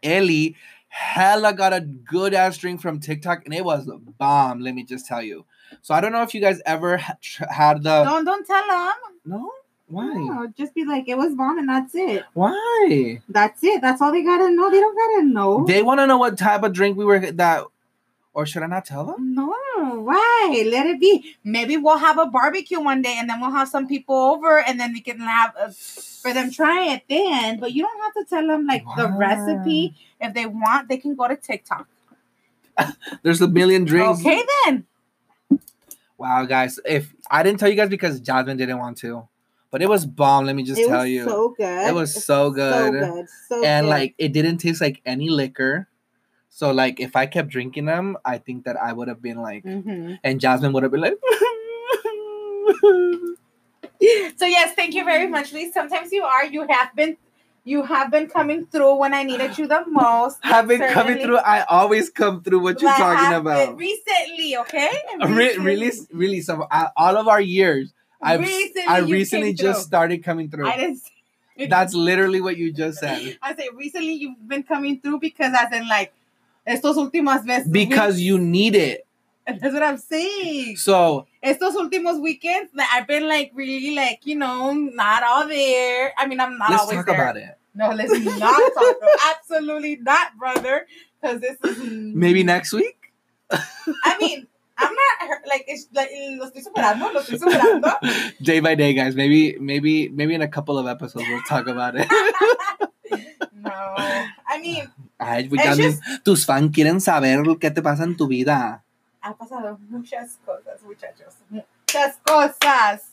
Ellie, hella got a good ass drink from TikTok, and it was a bomb. Let me just tell you. So I don't know if you guys ever ha- had the Don't don't tell them. no. Why? No, just be like it was bomb and that's it. Why? That's it. That's all they gotta know. They don't gotta know. They want to know what type of drink we were that, or should I not tell them? No, why? Let it be. Maybe we'll have a barbecue one day, and then we'll have some people over, and then we can have a, for them try it then. But you don't have to tell them like the recipe. If they want, they can go to TikTok. There's a million drinks. Okay, then. Wow, guys. If I didn't tell you guys because Jasmine didn't want to, but it was bomb. Let me just it tell was you. so good. It was so good. So good. So good. and good. like it didn't taste like any liquor. So like if I kept drinking them, I think that I would have been like, Mhm. and Jasmine would have been like, So yes, thank you very much, Lee. Sometimes you are. You have been. You have been coming through when I needed you the most. have been coming through. I always come through. What you Like, talking about? recently? Okay. Re- really, really. So uh, all of our years, I've Recently I recently just through. started coming through. I didn't. say- That's literally what you just said. I say recently you've been coming through because as in like estos últimos veces Because you need it. that's what I'm saying. So Estos últimos weekends that I've been like really like you know not all there. I mean I'm not let's always talk there. about it. No, let's not talk. About it. Absolutely not, brother. Because this is Maybe next week. I mean, I'm not like it's like lo estoy superando, lo estoy superando. day by day, guys. Maybe, maybe, maybe in a couple of episodes we'll talk about it. no, I mean, Ay, ya just- tus fans quieren saber que te pasa en tu vida. ha pasado muchas cosas, muchachos, muchas cosas.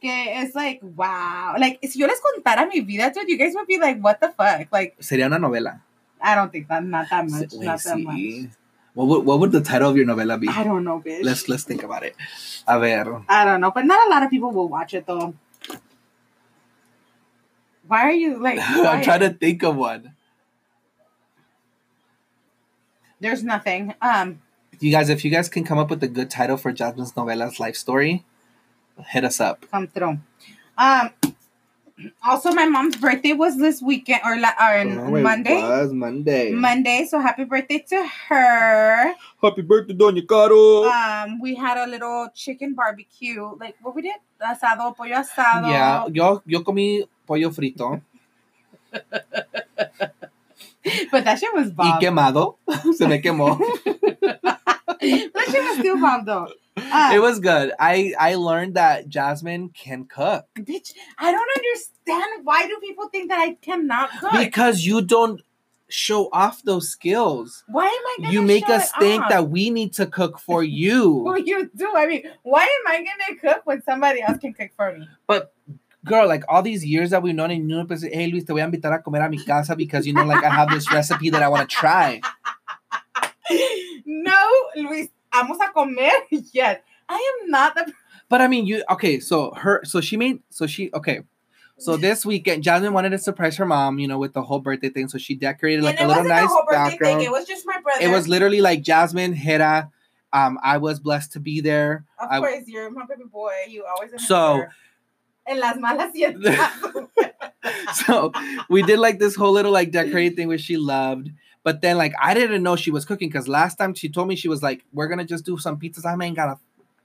Que es like wow, like si yo les contara mi vida, dude, you guys would be like, what the fuck? Like, Sería una novela. I don't think that not that much, not that much. What would, what would the title of your novela be? I don't know, bitch. Let's let's think about it. A ver. I don't know, but not a lot of people will watch it though. Why are you like? I'm trying to think of one. There's nothing. Um, You guys, if you guys can come up with a good title for Jasmine's novelas life story, hit us up. Come through. Um. Also, my mom's birthday was this weekend or, la- or Oh, Monday. was Monday. Monday, so happy birthday to her. Happy birthday, Doña Caro. Um, we had a little chicken barbecue, like what we did, asado, pollo asado. yeah, yo, yo comí pollo frito but that shit was y bomb. quemado. Se me quemó. that shit was still bomb though. Um, it was good. I I learned that Jasmine can cook Bitch, I don't understand why do people think that I cannot cook. because you don't show off those skills. why am I? You make us think off? that we need to cook for you. Well, you do. I mean, why am I gonna cook when somebody else can cook for me? But girl, like all these years that we've known, and you know, hey Luis, te voy a invitar a comer a mi casa because you know, like I have this recipe that I want to try. no, Luis, vamos a comer. Yes, I am not the. But I mean, you okay? So her, so she made, so she okay. So this weekend, Jasmine wanted to surprise her mom, you know, with the whole birthday thing. So she decorated like a little nice a whole birthday background. thing. It was just my brother. It was literally like Jasmine, Hera. Um, I was blessed to be there. Of I- course, you're my baby boy. You always. So-. En las malas So we did like this whole little like decorated thing which she loved. But then like I didn't know she was cooking because last time she told me she was like, We're gonna just do some pizzas. I ain't gotta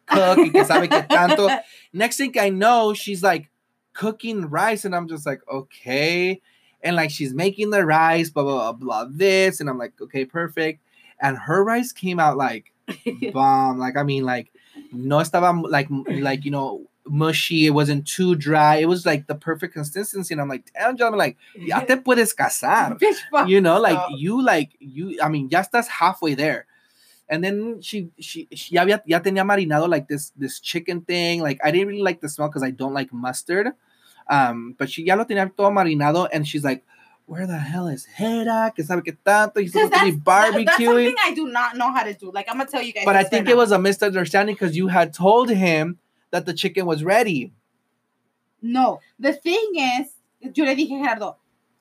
cook. que sabe que tanto. Next thing I know, she's like cooking rice, and I'm just like, okay. And like she's making the rice, blah blah blah, blah this, and I'm like, okay, perfect. And her rice came out like bomb. Like I mean, like no estaba like like you know mushy. It wasn't too dry. It was like the perfect consistency. And I'm like, damn, John, I'm like, ya te puedes casar. You know, like you like you. I mean, ya estás halfway there. And then she she, she ya, había, ya tenía marinado like this this chicken thing. Like I didn't really like the smell because I don't like mustard. Um, but she ya lo tenía todo marinado, and she's like, "Where the hell is Hera? Que sabe que tanto? He's supposed to be that- that's barbecuing." something I do not know how to do. Like I'm gonna tell you guys. But I think right it now. was a misunderstanding because you had told him that the chicken was ready. No, the thing is, yo le dije Gerardo,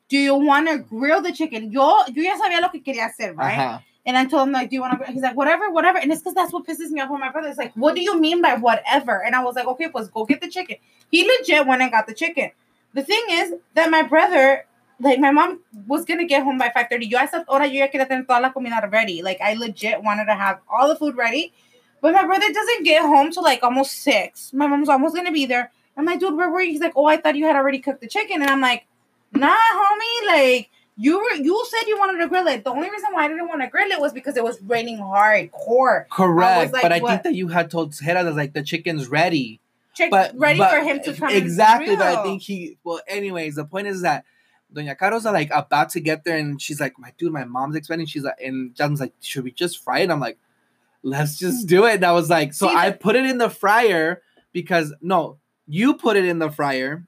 do you want to grill the chicken? Yo, yo ya sabía lo que quería hacer, right? Ajá. And I told him like, do you want to? He's like, whatever, whatever. And it's because that's what pisses me off with my brother. It's like, what do you mean by whatever? And I was like, okay, pues go get the chicken. He legit went and got the chicken. The thing is that my brother, like my mom was gonna get home by 5:30. Yo a esa hora yo ya quería tener toda la comida ready. Like I legit wanted to have all the food ready. But my brother doesn't get home till like almost six. My mom's almost gonna be there. I'm like, dude, where were you? He's like, oh, I thought you had already cooked the chicken. And I'm like, nah, homie, like you were you said you wanted to grill it. The only reason why I didn't want to grill it was because it was raining hard, hardcore. Correct. like, but I what? think that you had told Hera that like the chicken's ready. Chick But ready but- for him to come. and Exactly. But I think he well, anyways, the point is that Doña Caro's like about to get there and she's like, My dude, my mom's expecting. She's like, and Jasmine's like, Should we just fry it? I'm like, let's just do it. And I was like, so See, I put it in the fryer because no, you put it in the fryer.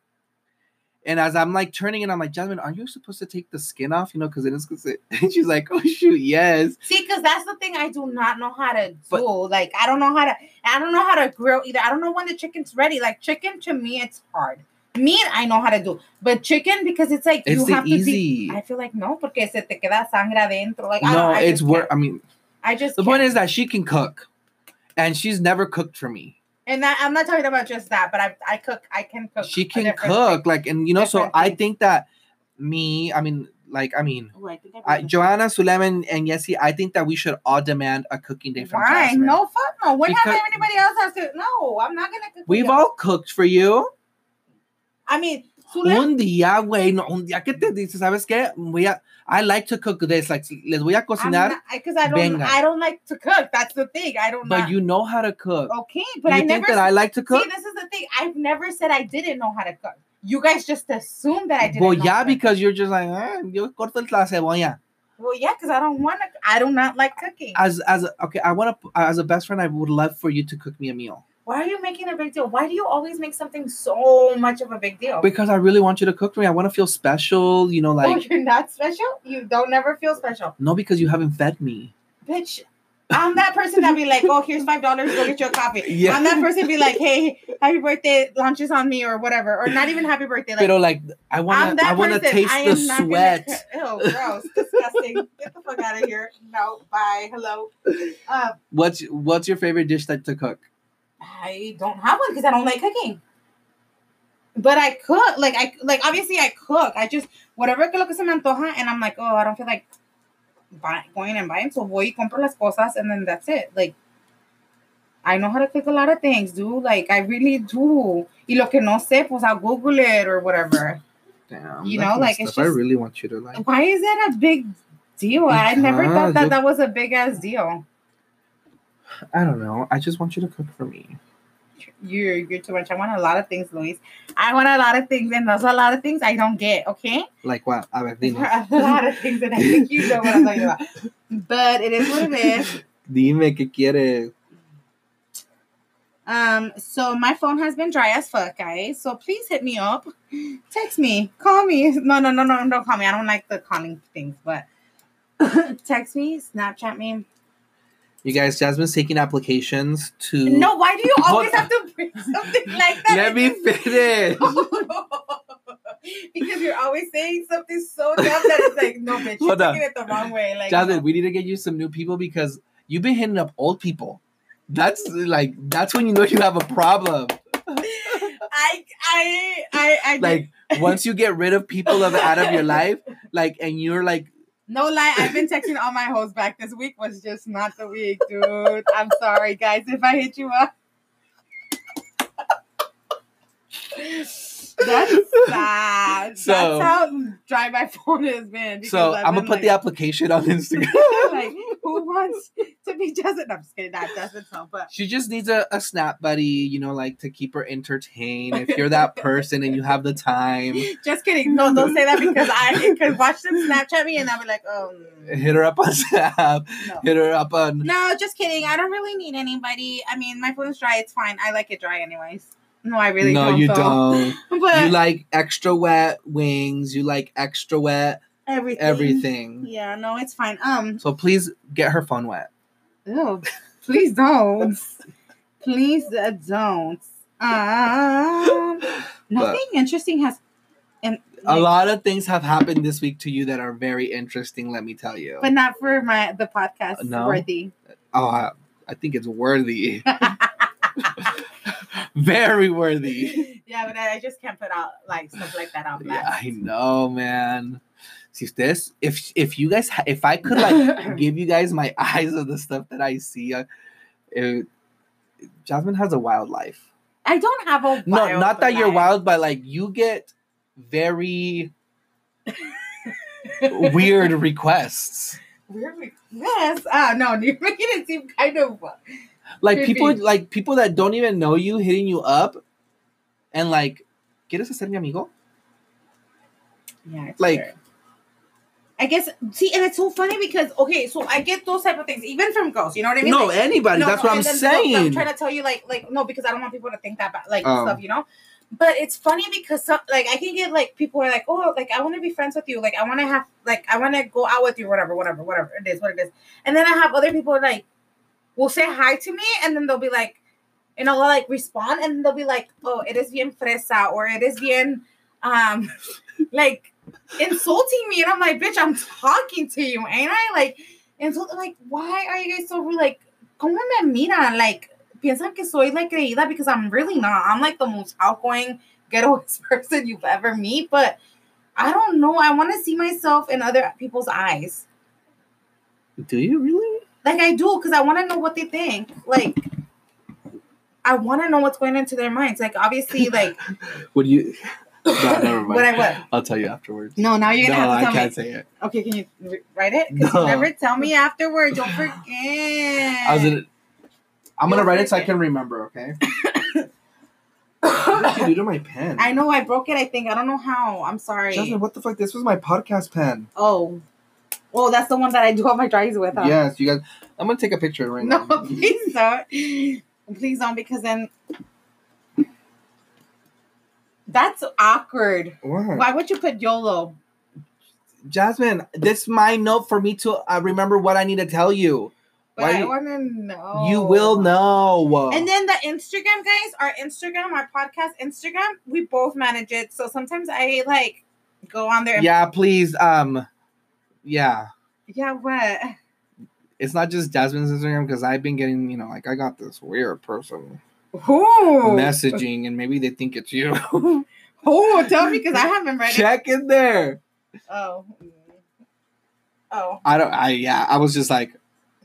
And as I'm like turning it, I'm like, Jasmine, are you supposed to take the skin off? You know, because it is. Cause it, and she's like, oh shoot, yes. See, because that's the thing I do not know how to do. But- like I don't know how to. I don't know how to grill either. I don't know when the chicken's ready. Like chicken to me, it's hard. Meat I know how to do, but chicken because it's like It's you have to easy. be. I feel like no, porque se te queda sangre adentro. Like I No, don't, I it's work. I mean, I just the point can't. is that she can cook, and she's never cooked for me. and that, I'm not talking about just that, but I I cook. I can cook. she can cook thing. like and you know so different i think that me i mean like i mean Ooh, I think I I, joanna suleiman and yesi i think that we should all demand a cooking day from Why? Jasmine. No, fuck no. When Because- have anybody else has to? No, I'm not gonna cook. we've you. all cooked for you I mean, Sule, un día güey no un día que te dice sabes qué voy a i like to cook this like les voy a cocinar because I don't. venga. I don't like to cook. That's the thing. I don't. but not- you know how to cook Okay, but you I think never that i like to cook see. This is the thing. I've never said I didn't know how to cook. You guys just assume that I didn't. well know yeah how to cook. because you're just like eh, yo corto la cebolla Well, yeah, because I don't want to. I do not like cooking. as as okay i want to as a best friend i would love for you to cook me a meal Why are you making a big deal? Why do you always make something so much of a big deal? because i really want you to cook for me i want to feel special you know oh, like you're not special. You don't never feel special, No, because you haven't fed me. bitch. I'm that person that be like, oh, here's five dollars, go get you a coffee. Yeah. I'm that person be like, hey, happy birthday, lunches on me or whatever, or not even happy birthday. Like, Pero like I I'm wanna that I wanna person. taste I the not gonna sweat. Ew, gross, disgusting. Get the fuck out of here. No, bye, hello. Uh, What's what's your favorite dish that to cook? I don't have one because I don't like cooking. But I cook, like I like obviously I cook. I just whatever que lo que se me antoja, and I'm like, oh, I don't feel like buy, going and buying, so voy y compro las cosas, and then that's it. Like I know how to cook a lot of things, dude. Like I really do. Y lo que no sé, pues I'll Google it or whatever. Damn, You know, like, it's stuff I really want you to like. Why is that a big deal? I never thought that that was a big ass deal. I don't know. I just want you to cook for me. You're you're too much. I want a lot of things, Luis. I want a lot of things, and those are a lot of things I don't get. Okay, Like what? A ver, there dime. are a lot of things that I think you know what I'm talking about. But it is what it is. Dime qué quieres. Um, so my phone has been dry as fuck, guys. So please hit me up, text me, call me. No, no, no, no, don't call me. I don't like the calling things, but text me, Snapchat me. You guys, Jasmine's taking applications to. No, why do you always have to bring something like that? Let me finish. because you're always saying something so dumb that it's like, no, bitch, you're taking it the wrong way. Like, Jasmine, no. we need to get you some new people because you've been hitting up old people. That's like that's when you know you have a problem. I, I, I, I Like once you get rid of people of out of your life, like and you're like no lie, I've been texting all my hoes back. This week was just not the week, dude. I'm sorry, guys, if I hit you up. That's sad. So- That's how dry my phone has been. so I'm gonna put like, the application on Instagram. like, who wants to be? No, I'm just kidding. That doesn't sound, but She just needs a, a snap buddy, you know, like to keep her entertained. If you're that person and you have the time, just kidding. No, don't say that because I could watch them Snapchat me and I'll be like, oh hit her up on Snap, no. hit her up on No, just kidding. I don't really need anybody. I mean, my phone's dry. It's fine. I like it dry, anyways. No, I really No, don't. you don't. But You like extra wet wings, you like extra wet everything. everything. Yeah, no, it's fine. Um, So please get her phone wet. ew, please don't. please uh, don't. Um, nothing interesting has. And A lot of things have happened this week to you that are very interesting, let me tell you. but not for my the podcast No. worthy. oh, I, I think it's worthy. Very worthy. yeah, but I, just can't put out like stuff like that out. Yeah. I know, man. Si ustedes, if if you guys, ha- if I could like give you guys my eyes of the stuff that I see, uh, it, Jasmine has a wild life. I don't have a No, not that you're wild, but like you get very weird requests. Weird. Yes. Ah, no, you're making it seem kind of. Like Could people, like people that don't even know you hitting you up, and like, ¿quieres ser mi amigo? Yeah, it's Like- weird. I guess see, and it's so funny because okay, so I get those type of things even from girls. You know what I mean? no, Like, anybody. no, that's what I'm no, saying. I'm trying to tell you, like, like no, because I don't want people to think that bad, like Oh. stuff, you know. But it's funny because some, like I can get like people are like, oh, like I want to be friends with you, like I want to have, like I want to go out with you, whatever, whatever, whatever it is, what it is. And then I have other people like, will say hi to me, and then they'll be like, and I'll like respond, and they'll be like, oh, it is bien fresa, or it is bien, um, like insulting me, and I'm like, bitch, I'm talking to you, ain't I? Like, and so like, why are you guys so rude? Like, ¿cómo me miran? Like, piensan que soy like creída because I'm really not. I'm like the most outgoing, ghettoest person you've ever meet, but I don't know. I want to see myself in other people's eyes. Do you really? Like I do, because I want to know what they think. Like, I want to know what's going into their minds. Like, obviously, like, Would you? No, never mind. what I what? I'll tell you afterwards. No, now you're gonna have to I tell can't me. say it. Okay, can you re- write it? Because No. you never tell me afterwards. Don't forget. I was in, I'm gonna write it so I can remember. Okay. what did you do to my pen? I know I broke it. I think I don't know how. I'm sorry. Jasmine, what the fuck? This was my podcast pen. Oh, oh, that's the one that I do all my drawings with. Huh? Yes, you guys. I'm gonna take a picture right No, now. No, please don't. Please don't, because then that's awkward. What? Why would you put YOLO? Jasmine, this is my note for me to uh, remember what I need to tell you. but Why I you- want to know. You will know. And then the Instagram guys, our Instagram, our podcast Instagram, we both manage it. So sometimes I like go on there. and- yeah, please. Um, yeah, Yeah. What? it's not just Jasmine's Instagram because I've been getting, you know, like I got this weird person Who? messaging, and maybe they think it's you. oh, Tell me because I haven't read it. Check in there. Oh. Oh. I don't. I yeah. I was just like,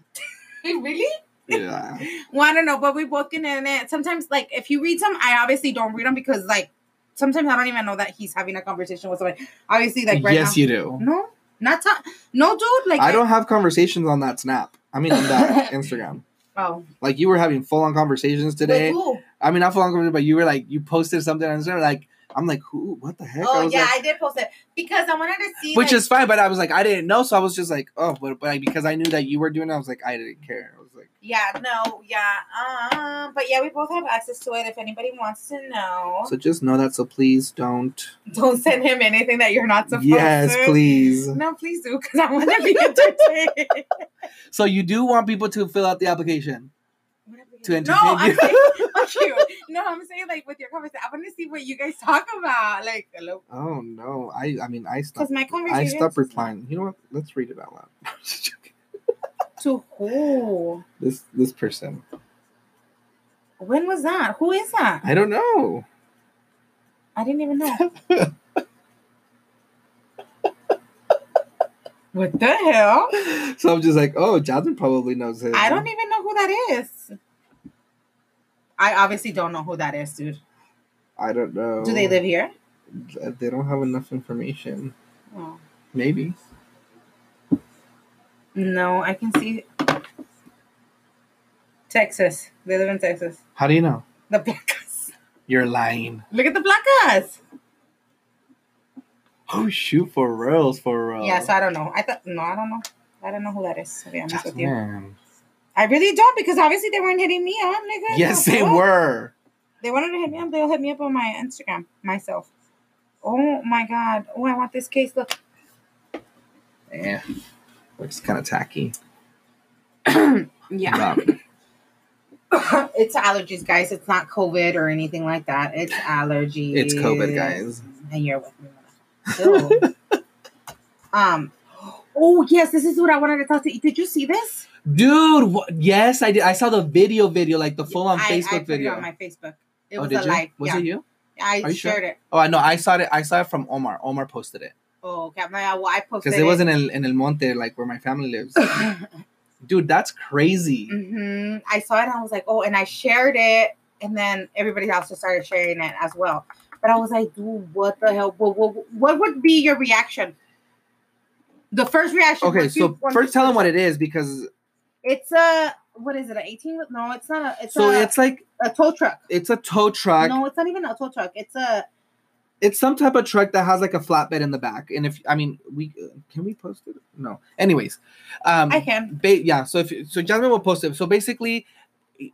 really? yeah. Well, I don't know, but we both get in it. Sometimes, like, if you read some, I obviously don't read them because, like, sometimes I don't even know that he's having a conversation with somebody. Obviously, like, right yes, now. you do. No, not ta- no, dude. Like, I don't have conversations on that Snap. I mean, on that Instagram. Oh, Like you were having full on conversations today. I mean, not full on conversations, but you were like, you posted something on Instagram. Like, I'm like, who? What the heck? I Oh was yeah, like- I did post it because I wanted to see. which like, is fine, but I was like, I didn't know, so I was just like, oh, but, but like, because I knew that you were doing it, I was like, I didn't care. I was like, yeah, no, yeah, um, but yeah, we both have access to it. If anybody wants to know, so just know that. So please don't. don't send him anything that you're not supposed Yes, to. please. No, please do because I want to be entertained. So you do want people to fill out the application to entertain no, entertain I'm saying, you. No, I'm saying like with your conversation. I want to see what you guys talk about. Like, hello, oh no, I I mean I because my conversation. I stopped replying. You know what? Let's read it out loud. to who? this this person. When was that? Who is that? I don't know. I didn't even know. what the hell? So I'm just like, oh, Jasmine probably knows him. I don't even know who that is. I obviously don't know who that is, dude. I don't know. Do they live here? They don't have enough information. Oh. Maybe. No, I can see Texas. They live in Texas. How do you know? The Placas. You're lying. Look at the Placas. Oh shoot, for reals, for real. Yeah, so I don't know. I thought no, I don't know. I don't know who that is. To be honest with you, Jasmine. I really don't because obviously they weren't hitting me up, nigga. Yes, The they were. They wanted to hit me up. They'll hit me up on my Instagram myself. Oh my god. Oh, I want this case. Look. Yeah. Looks kind of tacky. Yeah. Um, it's allergies, guys. It's not COVID or anything like that. It's allergies. it's COVID, guys. And you're with me. So, um. Oh yes, this is what I wanted to talk to you. Did you see this? Dude, yes, I did. I saw the video, video, like the full on Facebook I, I Facebook put it video. on my Facebook. It oh, was did a you? live. Was yeah. it you? I you sure? shared it. Oh, I know. I saw it. I saw it from Omar. Omar posted it Oh, okay. My, well, I posted because it was in El, in El Monte, like where my family lives. Dude, that's crazy. hmm I saw it and I was like, oh, and I shared it, and then everybody else just started sharing it as well. But I was like, dude, what the hell? What, what, what would be your reaction? The first reaction. Okay, you- so first tell them what it is because It's a what is it? An eighteen? No, it's not a. It's so a, it's like a tow truck. it's a tow truck. No, it's not even a tow truck. It's a. It's some type of truck that has like a flatbed in the back. And if I mean, we can we post it? No. Anyways, um, I can. ba- yeah. So if so, Jasmine will post it. So basically,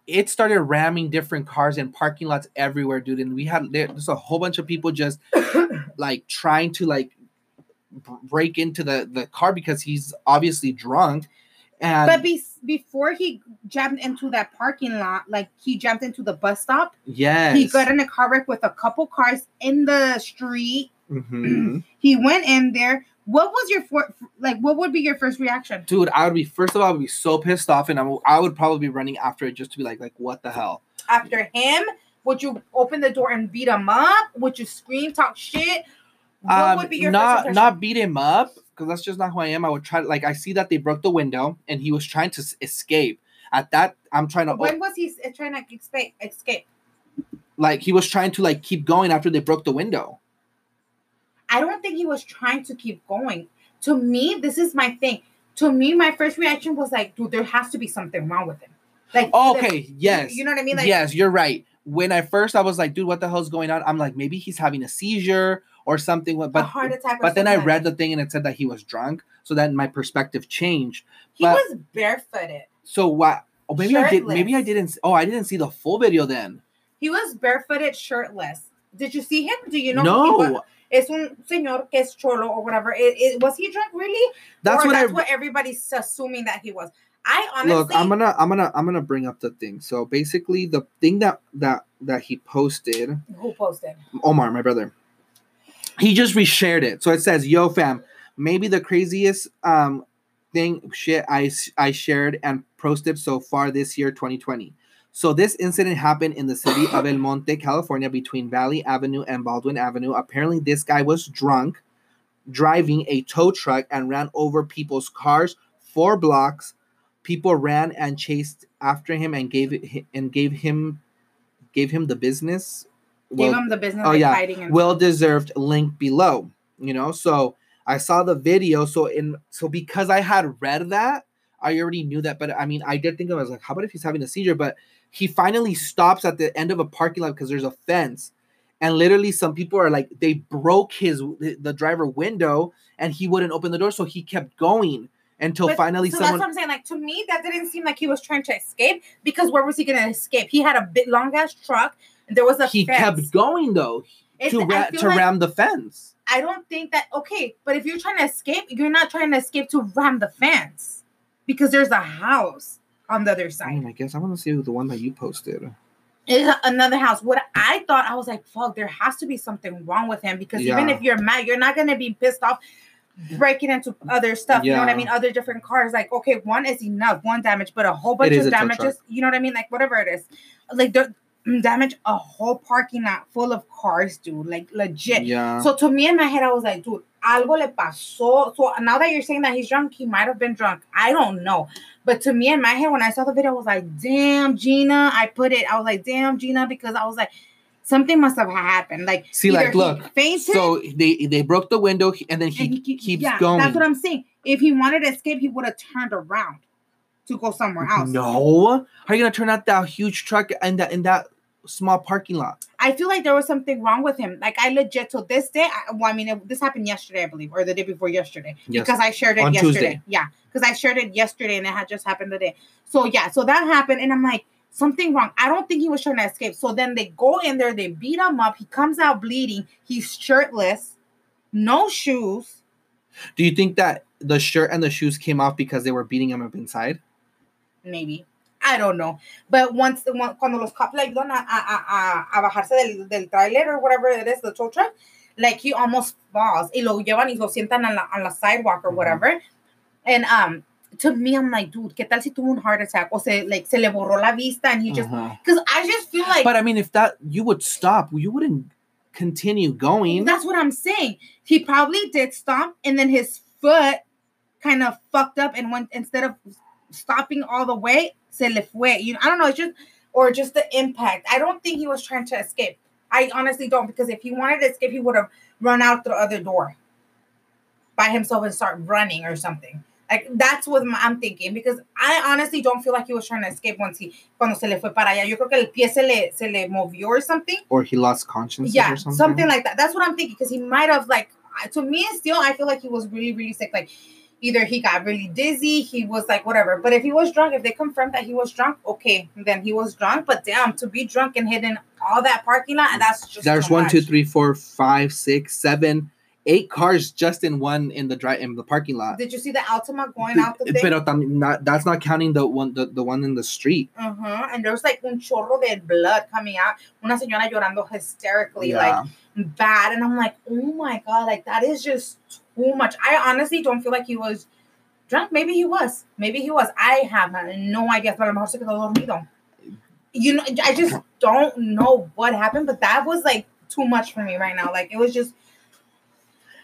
it started ramming different cars in parking lots everywhere, dude. And we had there's a whole bunch of people just like trying to like break into the the car because he's obviously drunk. And But be, before he jumped into that parking lot, like he jumped into the bus stop, yes, he got in a car wreck with a couple cars in the street. Mhm. He went in there. What was your for, like? What would be your first reaction? dude. I would be first of all, I would be so pissed off, and I would- probably be running after it just to be like, like what the hell. After him, would you open the door and beat him up? Would you scream, talk shit? What um, would be your not not beat him up because that's just not who I am. I would try like I see that they broke the window and he was trying to escape. At that, I'm trying to When was he trying to escape? Escape. like he was trying to like keep going after they broke the window. I don't think he was trying to keep going. To me, this is my thing. To me, my first reaction was like, dude, there has to be something wrong with him. Like, Oh, the- okay, yes, you know what I mean? Like, yes, you're right. When I first I was like, dude, what the hell's going on? I'm like, maybe he's having a seizure or something. But a heart attack. but then I read the thing and it said that he was drunk. So then my perspective changed. he but- was barefooted. So what? Oh, maybe I did. Maybe I didn't. Oh, I didn't see the full video then. He was barefooted, shirtless. Did you see him? Do you know? no? Es un señor que es cholo or whatever. It, it- was he drunk really? that's or what that's I. what everybody's assuming that he was. I honestly Look, I'm gonna I'm gonna I'm gonna bring up the thing. So basically the thing that that that he posted, who posted? Omar, my brother, he just reshared it. So it says, "Yo fam, maybe the craziest um thing shit I I shared and posted so far this year 2020." So this incident happened in the city of El Monte, California, between Valley Avenue and Baldwin Avenue. Apparently, this guy was drunk, driving a tow truck and ran over people's cars four blocks. People ran and chased after him and gave and gave him gave him the business. Well, him the business oh, yeah. and well deserved link below you know so i saw the video so in so because i had read that i already knew that but i mean i did think of it, i was like how about if he's having a seizure but he finally stops at the end of a parking lot because there's a fence and literally some people are like they broke his the driver window and he wouldn't open the door so he kept going until But- finally so that's someone what I'm saying. Like to me, that didn't seem like he was trying to escape because where was he gonna escape? He had a bit long ass truck there was a he fence. kept going though It's- to ra- to like- ram the fence I don't think that okay, but if you're trying to escape, you're not trying to escape to ram the fence because there's a house on the other I side. mean, I guess I want to see the one that you posted. It's another house. What I thought, I was like, fuck, there has to be something wrong with him because even if you're mad, you're not gonna be pissed off breaking into other stuff. You know what I mean? Other different cars. Like, okay, one is enough, one damage, but a whole bunch of damages. You know what I mean? Like whatever it is, like the Mm, damage a whole parking lot full of cars, dude. Like legit. Yeah. So to me in my head, I was like, dude, algo le pasó. So now that you're saying that he's drunk, he might have been drunk. I don't know. But to me in my head, when I saw the video, I was like, damn, Gina. I put it, I was like, damn, Gina, because I was like, something must have happened. Like, See, like, look, fainted so they they broke the window and then he, and he keeps yeah, going. That's what I'm saying. If he wanted to escape, he would have turned around to go somewhere else. No, how are you gonna turn out that huge truck in that in that small parking lot? I feel like there was something wrong with him. Like I legit to this day. I, well, I mean, it, this happened yesterday, I believe, or the day before yesterday, Yes. because I shared it On yesterday. Tuesday. Yeah, because I shared it yesterday, and it had just happened today. So yeah, so that happened, and I'm like, something wrong. I don't think he was trying to escape. So then they go in there, they beat him up. He comes out bleeding. He's shirtless, no shoes. Do you think that the shirt and the shoes came off because they were beating him up inside? Maybe. I don't know. But once, the one- cuando los cops like ayudan a, a, a, a bajarse del, del trailer or whatever it is, the tow truck, like he almost falls. Y lo llevan y lo sientan on la, on la sidewalk or whatever. And um, to me, I'm like, dude, ¿qué tal si tuvo un heart attack? O se, like, se le borró la vista and he just, Uh-huh. because I just feel like, But I mean, if that you would stop, you wouldn't continue going. that's what I'm saying. He probably did stop and then his foot kind of fucked up and went, instead of stopping all the way, se le fue. You know, I don't know. It's just or just the impact. I don't think he was trying to escape. I honestly don't because if he wanted to escape, he would have run out the other door by himself and start running or something. Like that's what my- I'm thinking because I honestly don't feel like he was trying to escape once he cuando se le fue para allá. Yo creo que el pie se le se le movió or something. or he lost consciousness Yeah, or something. something like that. That's what I'm thinking because he might have like to me still I feel like he was really really sick. Like either he got really dizzy, he was like whatever. But if he was drunk, if they confirmed that he was drunk, okay, then he was drunk. But damn, to be drunk and hidden all that parking lot, and that's just There's one, much. three, four, five, six, seven, eight cars just in one in the dry in the parking lot. Did you see the Altima going out the thing? Pero tam- not, that's not counting the one the, the one in the street. Uh-huh. And there was like un chorro de blood coming out. Una señora llorando hysterically, like bad. And I'm like, oh my God, like that is just too much. I honestly don't feel like he was drunk. Maybe he was. Maybe he was. I have no idea. Pero a lo mejor se quedó dormido. You know, I just don't know what happened, but that was like too much for me right now. Like it was just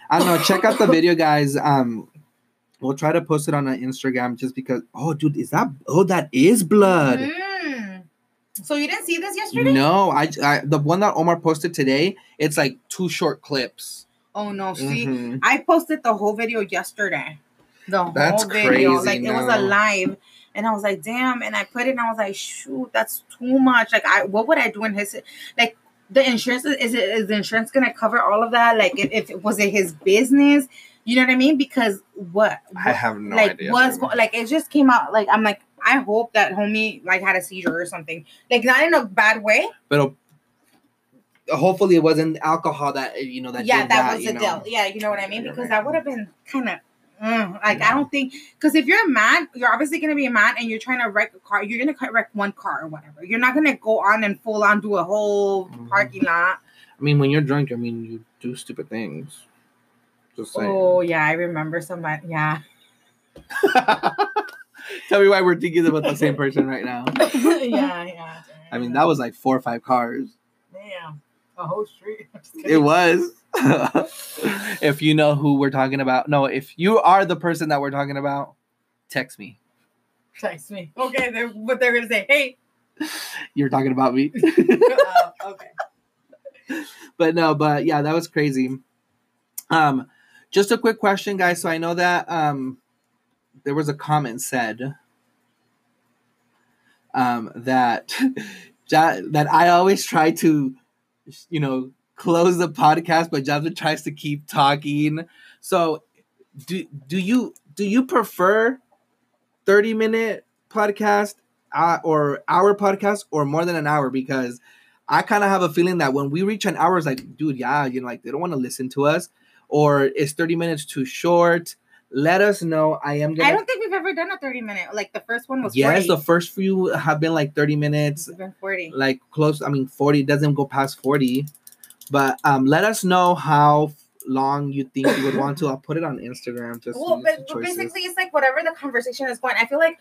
I don't know. Check out the video, guys. Um, we'll try to post it on our Instagram just because. Oh, dude, is that? Oh, that is blood. Mm. So you didn't see this yesterday? No, I, I the one that Omar posted today. It's like two short clips. Oh no, see. Mhm. I posted the whole video yesterday. The That's whole video. crazy, Like it was a live. And I was like, damn. And I put it and I was like, shoot, that's too much. Like I what would I do in his like the insurance is it is the insurance gonna cover all of that? Like if, if it was it his business? You know what I mean? Because what, I have no like idea. what's go- like it just came out like I'm like I hope that homie like had a seizure or something. Like not in a bad way. but hopefully it wasn't alcohol that you know that yeah, did that, that, was you the know. deal. Yeah, you know what I mean? Because right. that would have been kind of mm, like I don't think because if you're a man, you're obviously gonna be a man, and you're trying to wreck a car. You're gonna wreck one car or whatever. You're not gonna go on and full on do a whole Mhm. parking lot. I mean, when you're drunk, I mean, you do stupid things. Just saying. Oh yeah, I remember somebody. Yeah, Tell me why we're thinking about the same person right now. yeah, yeah. I mean, that was like four or five cars. damn a whole street. It was. if you know who we're talking about, no, if you are the person that we're talking about, text me. Text me. Okay, they're, but they're gonna say, "Hey." You're talking about me. Oh, okay. but no, but yeah, that was crazy. Um, just a quick question, guys. So I know that um, there was a comment said um, that that I always try to, you know, close the podcast, but Jasmine tries to keep talking. So, do do you do you prefer thirty minute podcast uh, or hour podcast or more than an hour? Because I kind of have a feeling that when we reach an hour, it's like, dude, yeah, you know, like they don't want to listen to us, or is 30 minutes too short? Let us know. I am I gonna. don't think we've ever done a 30 minute. Like the first one was yes, 40. the first few have been like 30 minutes, It's been 40. like close. I mean, 40 doesn't go past 40, but um, let us know how long you think you would want to. I'll put it on Instagram. Just well, but, but basically, it's like whatever the conversation is going. I feel like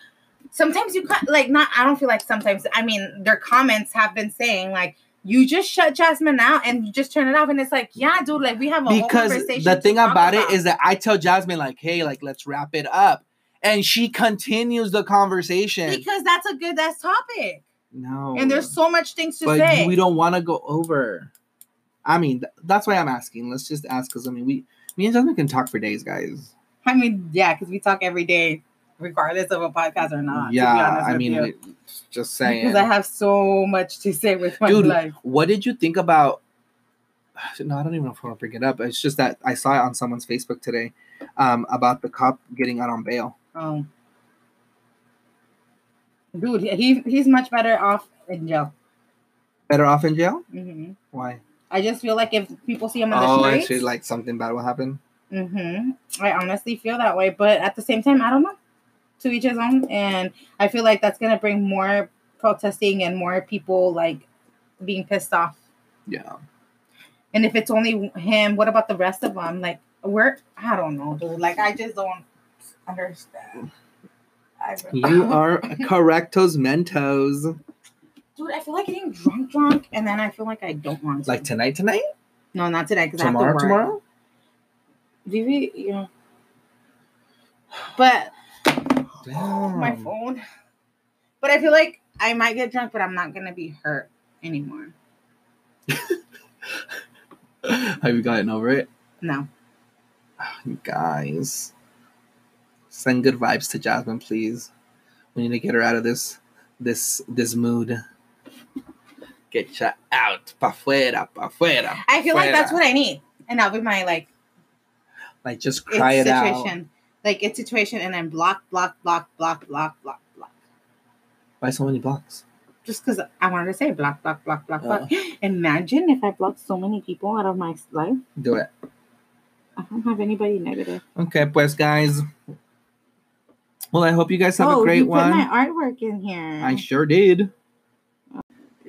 sometimes you like, not, I don't feel like sometimes, I mean, their comments have been saying, like, you just shut Jasmine out and you just turn it off. And it's like, yeah, dude, like, we have a whole because conversation. the thing talk about it is that I tell Jasmine like, hey, like let's wrap it up, and she continues the conversation. because that's a good that's topic. no, And there's so much things to but say. we don't want to go over. I mean, th- that's why I'm asking. Let's just ask because I mean, we me and Jasmine can talk for days, guys. I mean, yeah, because we talk every day, regardless of a podcast or not. yeah, I mean, it- just saying. because I have so much to say with my Dude, life. what did you think about? No, I don't even know if I want to bring it up. It's just that I saw it on someone's Facebook today um, about the cop getting out on bail. Oh, dude, he he's much better off in jail. Better off in jail? hmm Why? I just feel like if people see him the Oh, I streets, see. Like something bad will happen. hmm I honestly feel that way. But at the same time, I don't know. To each his own, and I feel like that's gonna bring more protesting and more people like being pissed off. Yeah. And if it's only him, what about the rest of them? Like, we're I don't know, dude. Like, I just don't understand. You are correctos mentos. dude. I feel like getting drunk, drunk, and then I feel like I don't want to. Like tonight, tonight? no, not today because Tomorrow, I have to work. tomorrow? Vivi, yeah. But Oh, my phone. But I feel like I might get drunk, but I'm not gonna be hurt anymore. Have you gotten over it? No. You guys. Send good vibes to Jasmine, please. We need to get her out of this this this mood. Get ya out. Pa fuera, pa fuera. I feel like that's what I need, and that'll be my like Like just cry it out. Like it's situation, and then block, block, block, block, block, block, block. Why so many blocks? Just because I wanted to say block, block, block, block, Uh. block. Imagine if I blocked so many people out of my life. Do it. I don't have anybody negative. Okay, pues guys. Well, I hope you guys have oh, a great you one. put my artwork in here. I sure did.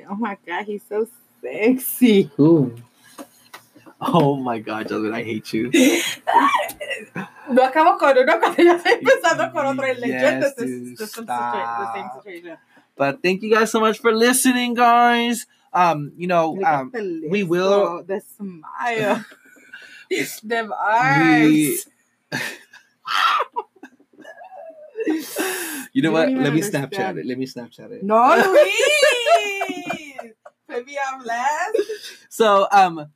oh my god, he's so sexy. Who? Oh my god, Jasmine, I hate you. No acabo con uno cuando ya estoy empezando con otro. Yes, legit, this is the same situa- the same stop. situation. But thank you guys so much for listening, guys. Um, you know, um, we will- The smile. Them eyes. you know You what? Let me understand. Snapchat it. Let me Snapchat it. No, Luis. Baby, I'm last. So, um.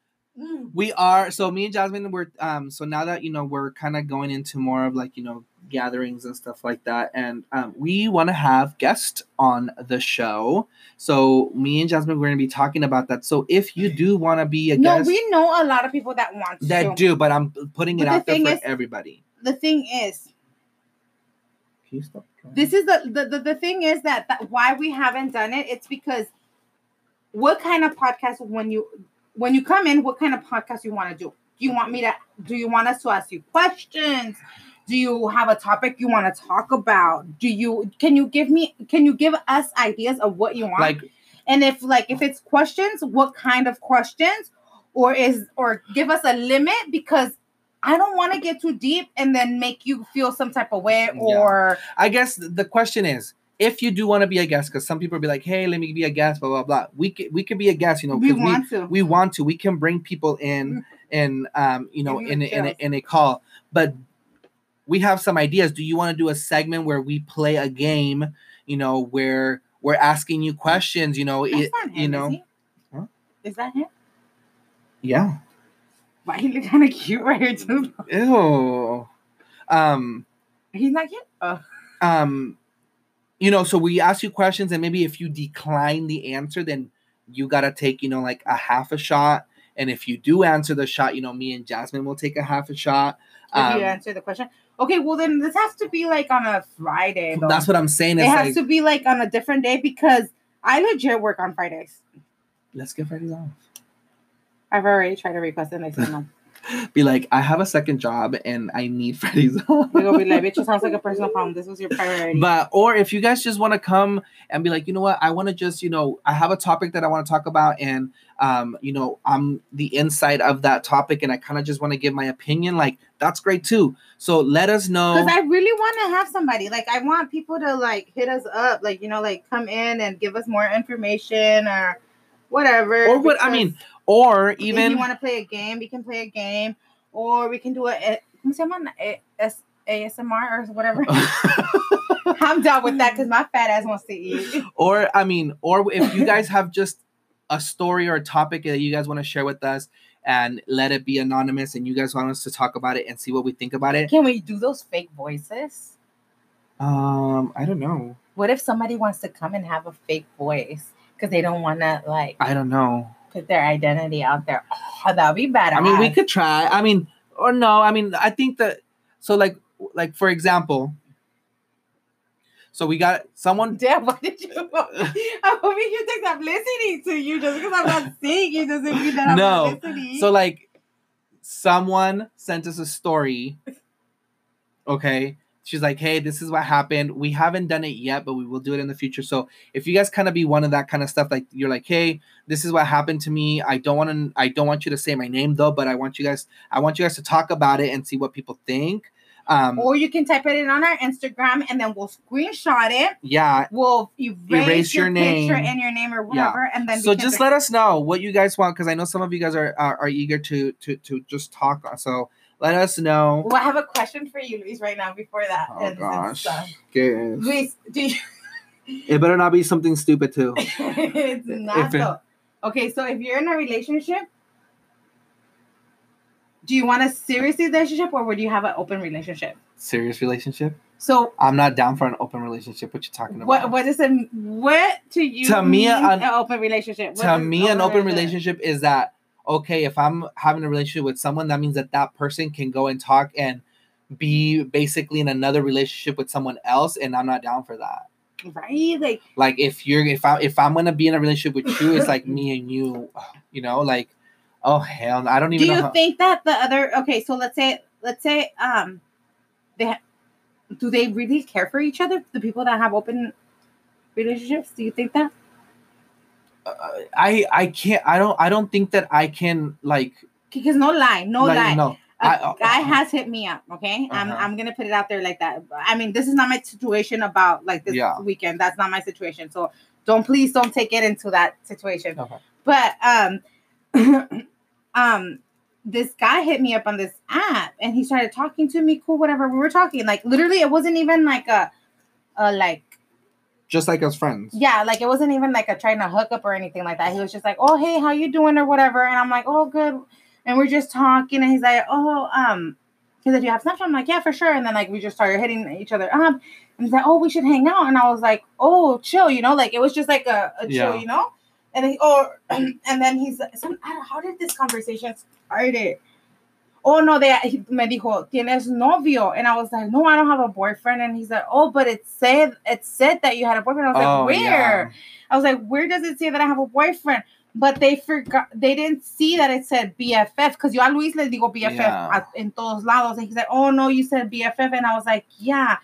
We are so me and Jasmine we're um so now that you know we're kind of going into more of like you know gatherings and stuff like that and um we want to have guests on the show. So me and Jasmine we're going to be talking about that. So if you do want to be a No, guest we know a lot of people that want that to. do but I'm putting it But the out there for is- everybody. The thing is, Can you stop this is the the, the, the thing is that, that why we haven't done it it's because what kind of podcast when you when you come in what kind of podcast you want to do do you want me to do you want us to ask you questions Do you have a topic you want to talk about? Do you can you give me can you give us ideas of what you want? Like and if like if it's questions, what kind of questions? Or is or give us a limit because I don't want to get too deep and then make you feel some type of way or I guess the question is, if you do want to be a guest, because some people be like, "Hey, let me be a guest," blah blah blah. We can we can be a guest, you know, we want to. we want to. We can bring people in and um, you know, in a, in a, in a call, but we have some ideas. Do you want to do a segment where we play a game? You know, where we're asking you questions. You know, That's it, him, you is know, he? Huh? Is that him? yeah. Why he look kind of cute right here too? Ew. Um. He's not cute. Oh. um you know so we ask you questions and maybe if you decline the answer then you gotta take you know like a half a shot and if you do answer the shot you know me and jasmine will take a half a shot If um, you answer the question. Okay, well then this has to be like on a Friday. Though. that's what i'm saying it has like to be like on a different day because I legit work on Fridays. let's get fridays off I've already tried to request they said no. be like i have a second job and i need off They're gonna be like, bitch, it sounds like a personal problem. This was your priority. but or if you guys just want to come and be like you know what i want to just you know i have a topic that i want to talk about and um you know i'm the inside of that topic and i kind of just want to give my opinion like that's great too so let us know Because I really want to have somebody. Like, I want people to like hit us up, like you know, like come in and give us more information or whatever. or what i mean or even if you want to play a game, we can play a game, or we can do a, a ¿cómo se llama? A- S- ASMR or whatever. I'm done with that because my fat ass wants to eat. or i mean or if you guys have just a story or a topic that you guys want to share with us and let it be anonymous and you guys want us to talk about it and see what we think about it Can we do those fake voices? um i don't know What if somebody wants to come and have a fake voice because they don't want to like i don't know put their identity out there? Oh, that'd be bad. I mean, we could try. I mean, or no. I mean, I think that. So, like, like for example. So we got someone. Damn, why did you? I hope you think I'm listening to you just because I'm not seeing you doesn't mean that I'm No. So like, someone sent us a story. Okay, she's like, "Hey, this is what happened. We haven't done it yet, but we will do it in the future." So if you guys kind of be one of that kind of stuff, like you're like, "Hey, this is what happened to me. I don't want to. I don't want you to say my name though, but I want you guys. I want you guys to talk about it and see what people think." Um, or you can type it in on our Instagram and then we'll screenshot it. yeah, We'll erase, Erase your, your name. and your name or whatever, and then so just let us know what you guys want because I know some of you guys are, are are eager to to to just talk. So let us know. Well, I have a question for you, Luis, right now. Before that, Oh, and- and gosh. stuff. Guys. Luis, do you? It better not be something stupid too. it's not If it- Okay, so if you're in a relationship, do you want a serious relationship or would you have an open relationship? Serious relationship? So I'm not down for an open relationship. What you talking about? what what is it? What to you? To me, mean an- an open relationship. What to does me, an open relationship- relationship is that okay? If I'm having a relationship with someone, that means that that person can go and talk and be basically in another relationship with someone else, and I'm not down for that. right? Like like if you're if I if I'm gonna be in a relationship with you, it's like me and you, you know, like oh hell, I don't do even know. you how- think that the other okay so let's say let's say um they ha- do they really care for each other the people that have open relationships do you think that I I can't. I don't. I don't think that I can like. because no lie no like, lie No. a I- uh, guy has hit me up okay i'm Uh-huh. i'm gonna put it out there like that i mean this is not my situation about like this Yeah. weekend that's not my situation so don't please don't take it into that situation Okay. but um um this guy hit me up on this app and he started talking to me cool whatever we were talking like literally it wasn't even like a a like Just like as friends. yeah like it wasn't even like a trying to hook up or anything like that he was just like oh hey how you doing or whatever and i'm like oh good and we're just talking and he's like oh um because if you have Snapchat, I'm like, yeah, for sure. And then like we just started hitting each other up. And he's like, oh, we should hang out. And I was like, oh, chill, you know, like it was just like a, a chill, Yeah. you know. And then, or and then he's like, some, how did this conversation started? Oh no, they he me dijo, tienes novio, and I was like, no, I don't have a boyfriend. And he's like, oh, but it said it said that you had a boyfriend. I was Oh, like, where? yeah. I was like, where does it say that I have a boyfriend? but they forgot they didn't see that it said BFF because yo a Luis le digo BFF Yeah. at- en todos lados and he's like oh no you said BFF and I was like yeah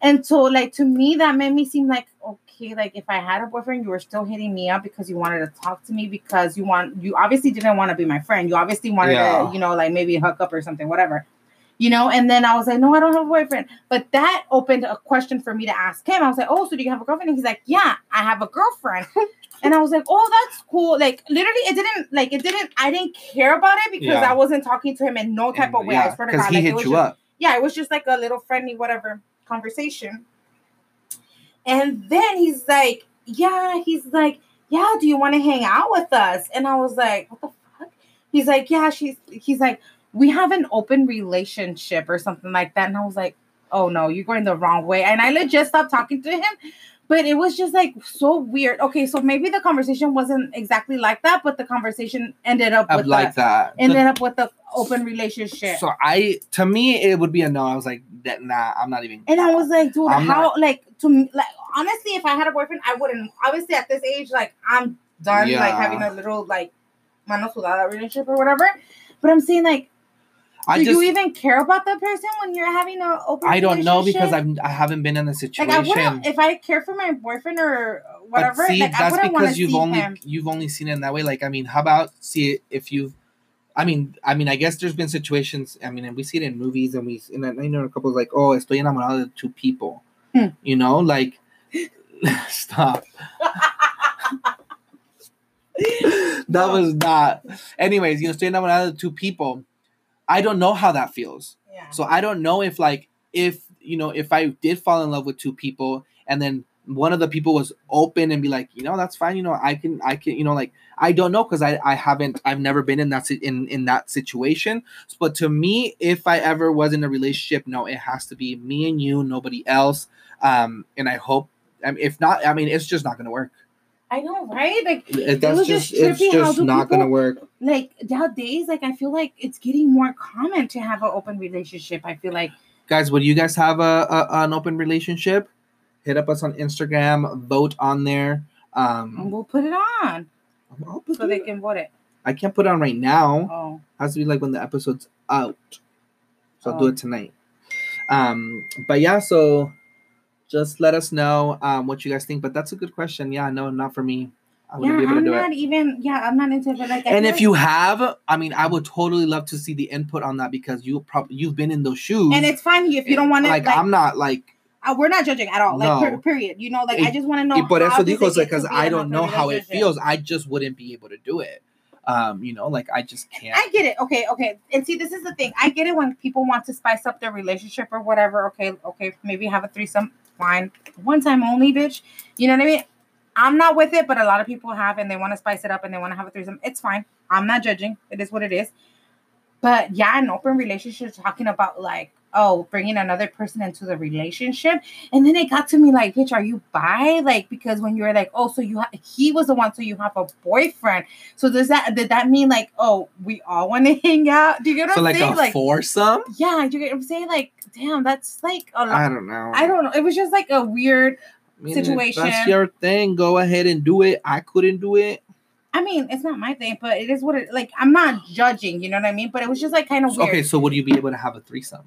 and so like to me that made me seem like okay like if I had a boyfriend you were still hitting me up because you wanted to talk to me because you want you obviously didn't want to be my friend you obviously wanted Yeah. to you know like maybe hook up or something whatever you know and then I was like no I don't have a boyfriend but that opened a question for me to ask him I was like oh so do you have a girlfriend and he's like yeah I have a girlfriend and I was like, "Oh, that's cool." Like literally, it didn't like it didn't. I didn't care about it because Yeah. I wasn't talking to him in no type of way. I swear to God, he like, it hit you just, up. Yeah, it was just like a little friendly whatever conversation. And then he's like, "Yeah," he's like, "Yeah, do you want to hang out with us?" And I was like, "What the fuck?" He's like, "Yeah." She's. He's like, "We have an open relationship or something like that." And I was like, "Oh no, you're going the wrong way." And I legit stopped talking to him but it was just like so weird. Okay, so maybe the conversation wasn't exactly like that, but the conversation ended up with like the, that. ended up with the open relationship. So I, to me, it would be a no. I was like, that, nah, I'm not even. and I was like, dude, I'm how like to me like honestly, if I had a boyfriend, I wouldn't obviously at this age, like I'm done like having a little like mano sudada relationship or whatever. But I'm saying like, I do just, you even care about that person when you're having an open I don't know because? I've I haven't been in the like situation. I if I care for my boyfriend or whatever, see, like that's wouldn't want to because you've only him. you've only seen it in that way. Like, I mean, how about see if you've I mean, I mean, I guess there's been situations. I mean, and we see it in movies, and we, and I know a couple of like, oh, estoy enamorado de two people. Hmm. You know, like, stop. that was not. Anyways, you know, estoy enamorado de two people. I don't know how that feels. Yeah. So I don't know if like if you know if I did fall in love with two people and then one of the people was open and be like, you know, that's fine. You know, I can, I can, you know, like I don't know because I, I haven't, I've never been in that in in that situation. But to me, if I ever was in a relationship, no, it has to be me and you, nobody else. Um, and I hope, I mean, if not, I mean, it's just not gonna work. I know, right? Like It- That's was just, just it's just not gonna work. like nowadays, like I feel like it's getting more common to have an open relationship. I feel like guys would you guys have a, a an open relationship hit up us on instagram vote on there um we'll put it on I'll put so they it- can vote it. i can't put it on right now Oh, has to be like when the episode's out so i'll do Oh. it tonight um but yeah so just let us know um what you guys think but that's a good question yeah no not for me i yeah. wouldn't be able I'm do not it even. Yeah, I'm not into it. Like, I and if like- you have i mean i would totally love to see the input on that because you probably you've been in those shoes and it's fine if you don't want to. like, Like, i'm not like uh, we're not judging at all. Like, per- No. period. You know, like I just want to know. Y por how eso dijo, because I don't know how it feels. I just wouldn't be able to do it. Um, you know, like I just can't. I get it. Okay, okay. And see, this is the thing. I get it when people want to spice up their relationship or whatever. Okay, okay. Maybe have a threesome. Fine. One time only, bitch. You know what I mean? I'm not with it, but a lot of people have and they want to spice it up and they want to have a threesome. It's fine. I'm not judging. It is what it is. But yeah, an open relationship talking about like, oh, bringing another person into the relationship. And then it got to me like, bitch, are you bi? Like, because when you were like, oh, so you ha- he was the one, so you have a boyfriend. So does that did that mean like, oh, we all want to hang out? Do you get what so I'm like saying? a like, foursome? yeah, you get what I'm saying? Like, damn, that's like a I lot. don't know. I don't know. It was just like a weird. I mean, if situation. That's your thing. Go ahead and do it. I couldn't do it. I mean, it's not my thing, but it is what it like. I'm not judging, you know what I mean? But it was just like kind of weird. Okay, so would you be able to have a threesome?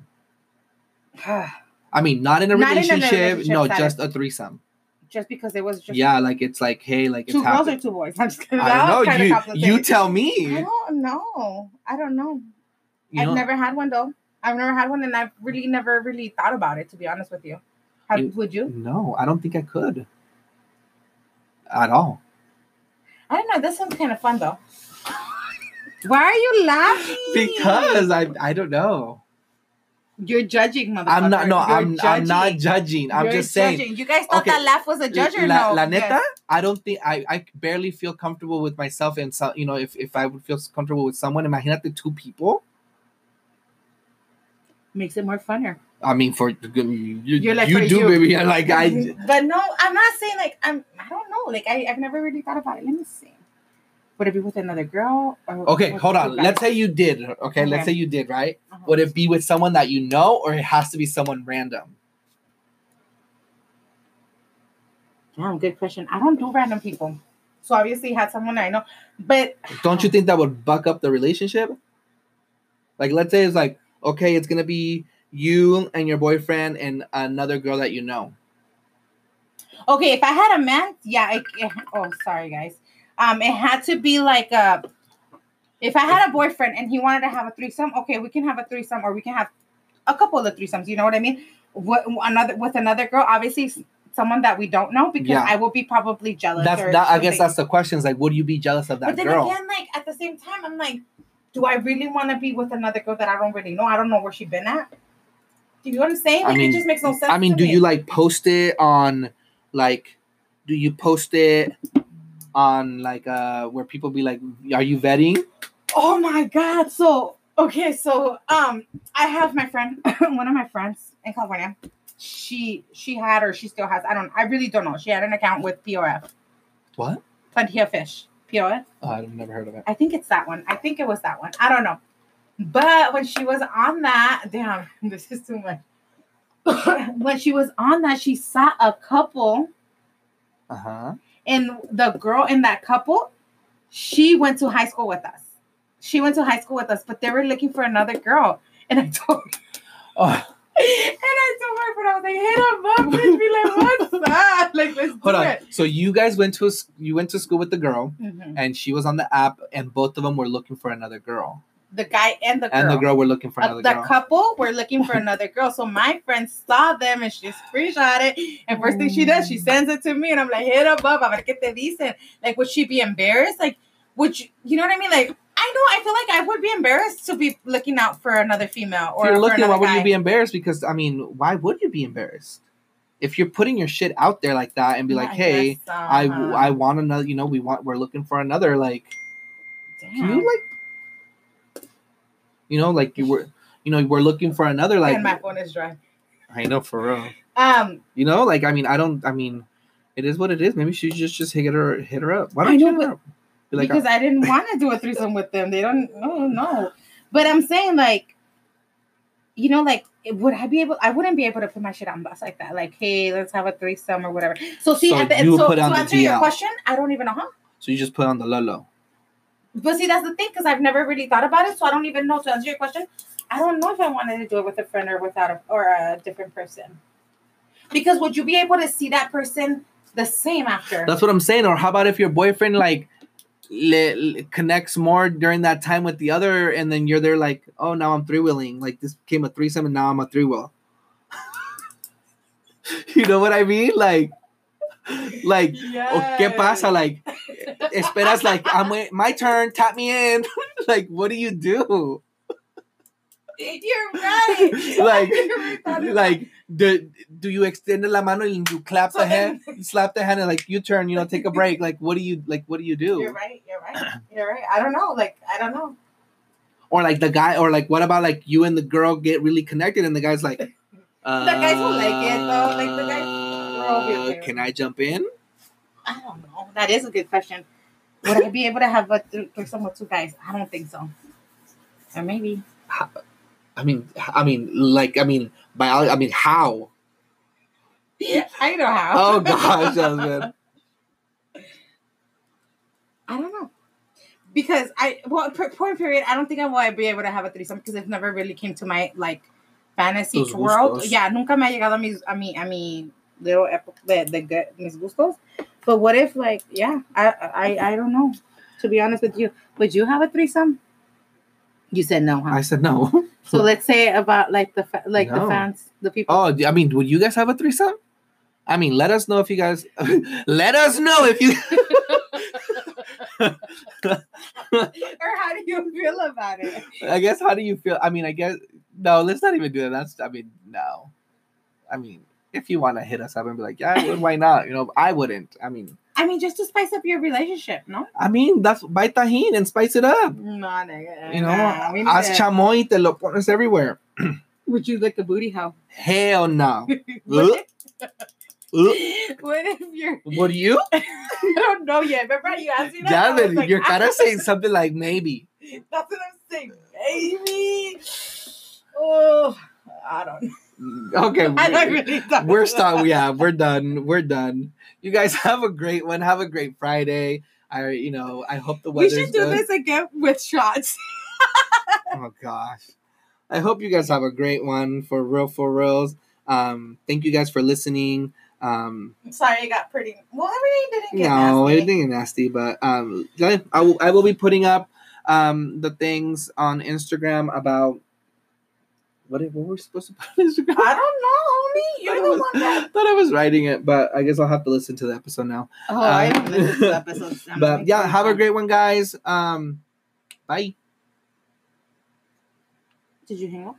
I mean, not in a Not in a relationship. relationship no, status. just a threesome. just because it was just yeah, like it's like, hey, like two it's girls or two boys. I'm just kidding. I don't know. You you tell me. I don't know. I don't know. You I've know, never had one though. I've never had one, and I've really never really thought about it. To be honest with you, Have, You- would you? no, I don't think I could. At all. I don't know. This sounds kind of fun though. Why are you laughing? Because I I don't know. You're judging, motherfucker. I'm not. No, You're I'm. I'm not judging. judging. I'm You're just saying. You guys thought Okay, that laugh was a judge or la, no? la Yes. neta, I don't think I, I barely feel comfortable with myself and so you know if, if I would feel comfortable with someone, imagine the two people. makes it more funner. I mean, for you, You're like, you do, you. baby. Like I, but no, I'm not saying like I'm. I don't know. Like I, I've never really thought about it. Let me see. Would it be with another girl? Or okay, hold on. Let's say you did. Okay, Okay. let's say you did. Right? Uh-huh. Would it be with someone that you know, or it has to be someone random? Damn, good question. I don't do random people. So obviously had someone I know. But Don't you think that would buck up the relationship? Like, let's say it's like, okay, it's gonna be you and your boyfriend and another girl that you know. okay, if I had a man, yeah. It, it- oh, sorry guys. Um, it had to be like a. If I had a boyfriend and he wanted to have a threesome, okay, we can have a threesome, or we can have a couple of threesomes. You know what I mean? What another with another girl, obviously someone that we don't know, because Yeah. I will be probably jealous. That's that. I guess that's the question. Is like, would you be jealous of that But then girl? again, like at the same time, I'm like, do I really want to be with another girl that I don't really know? I don't know where she's been at. Do you know what I'm saying? I Like mean- it just makes no sense. I mean, do me. you like post it on, like, do you post it on like uh where people be like, are you vetting? Oh my god! So okay, so um, I have my friend, one of my friends in California. She she had or she still has. I don't. I really don't know. She had an account with POF, What? Plenty of Fish. POF. Oh, I've never heard of it. I think it's that one. I think it was that one. I don't know. But when she was on that, damn, this is too much. when she was on that, she saw a couple, Uh huh. And the girl in that couple, she went to high school with us. She went to high school with us, but they were looking for another girl. And I told Oh, and I told my friend, I was like, hit him up, bitch. Be like, what's that? Like, let's hold on. it. So you guys went to a, you went to school with the girl, Mhm. and she was on the app, and both of them were looking for another girl, The guy and the girl. and the girl were looking for Uh, another the girl. couple were looking for another girl. So my friend saw them and she screenshot it. And first thing she does, she sends it to me. And I'm like, hit up, up. A ver qué te dicen. Like, would she be embarrassed? Like, would you, you know what I mean? Like, I know, I feel like I would be embarrassed to be looking out for another female If or you're looking, why would you be embarrassed? Because I mean, why would you be embarrassed? If you're putting your shit out there like that and be like, I hey, guess so, I? I want another, you know, we want we're looking for another, like, Damn. can you like, you know, like you were, you know, we're looking for another, like, and my phone is dry. I know for real, Um, you know, like I mean, I don't, I mean, it is what it is. Maybe she just just hit her hit her up. Why don't you know, hit her up? Be like, because I didn't want to do a threesome with them. They don't. Oh no. But I'm saying like, you know, like would I be able? I wouldn't be able to put my shit on bus like that. Like, hey, let's have a threesome or whatever. So see, So at the, you so put to on the answer your question, I don't even know how. so you just put on the lolo. But see, that's the thing because I've never really thought about it, so I don't even know. To answer your question, I don't know if I wanted to do it with a friend or without a or a different person. Because would you be able to see that person the same after? That's what I'm saying. Or how about if your boyfriend like le, le- connects more during that time with the other, and then you're there like, oh, now I'm three wheeling. Like this became a threesome, and now I'm a three wheel. you know what I mean? Like, like, oh, ¿qué pasa? Like, esperas like I'm wait- my turn. Tap me in. like, what do you do? You're right. Like- I never thought about like do, do you extend la mano and you clap So the hand you slap the hand and like you turn you know take a break like what do you like what do you do You're right. You're right. You're right. I don't know. Like I don't know. or like the guy or like what about like you and the girl get really connected and the guy's like uh, guys will like it, though. Like, the guys okay. Uh, can I jump in I don't know. That is a good question. Would I be able to have a th- threesome with two guys? I don't think so. Or maybe. I mean I mean like I mean biology I mean how I know how. oh gosh Jasmine I don't know. Because I well per- point period, I don't think I will be able to have a threesome because it never really came to my like fantasy world. gustos. Yeah, nunca me ha llegado a mis a mi a mi little epo- de, the good mis gustos. But what if like yeah, I I I don't know. To be honest with you, would you have a threesome? You said no, huh? I said no so let's say about like the fa- like the fans, the people. oh I mean would you guys have a threesome I mean let us know if you guys let us know if you or how do you feel about it? I guess how do you feel? I mean, I guess no, let's not even do that. That's I mean, no. I mean, if you want to hit us up and be like, yeah, well, why not? You know, I wouldn't. I mean, I mean, just to spice up your relationship, no? I mean, that's buy tahini and spice it up. No, nigga. You know, Nah, we need haz to- chamoy te lo pones everywhere. Would you lick a booty hole? Hell no. what, if, what if you're? What do you? I don't know yet. Remember you asked me that? I was like, you're kind ah. of saying something like maybe. That's what I'm saying, baby. Oh, I don't. know. Okay. I really. we're stop yeah we're done we're done you guys have a great one have a great friday I, you know, I hope the weather. We should do this again with shots. Oh gosh. I hope you guys have a great one for real for reals. Um, thank you guys for listening. Um, Sorry, it got pretty. Well, everything didn't get no, nasty. everything is nasty, but um, I, I will, I will be putting up um the things on Instagram about what what were we supposed to put on Instagram? I don't know, homie. You're thought, the I was, one that. thought I was writing it, but I guess I'll have to listen to the episode now. Oh, I Um, haven't listened to the episodes. But yeah, have a great one, guys. Um, bye. Did you hang up?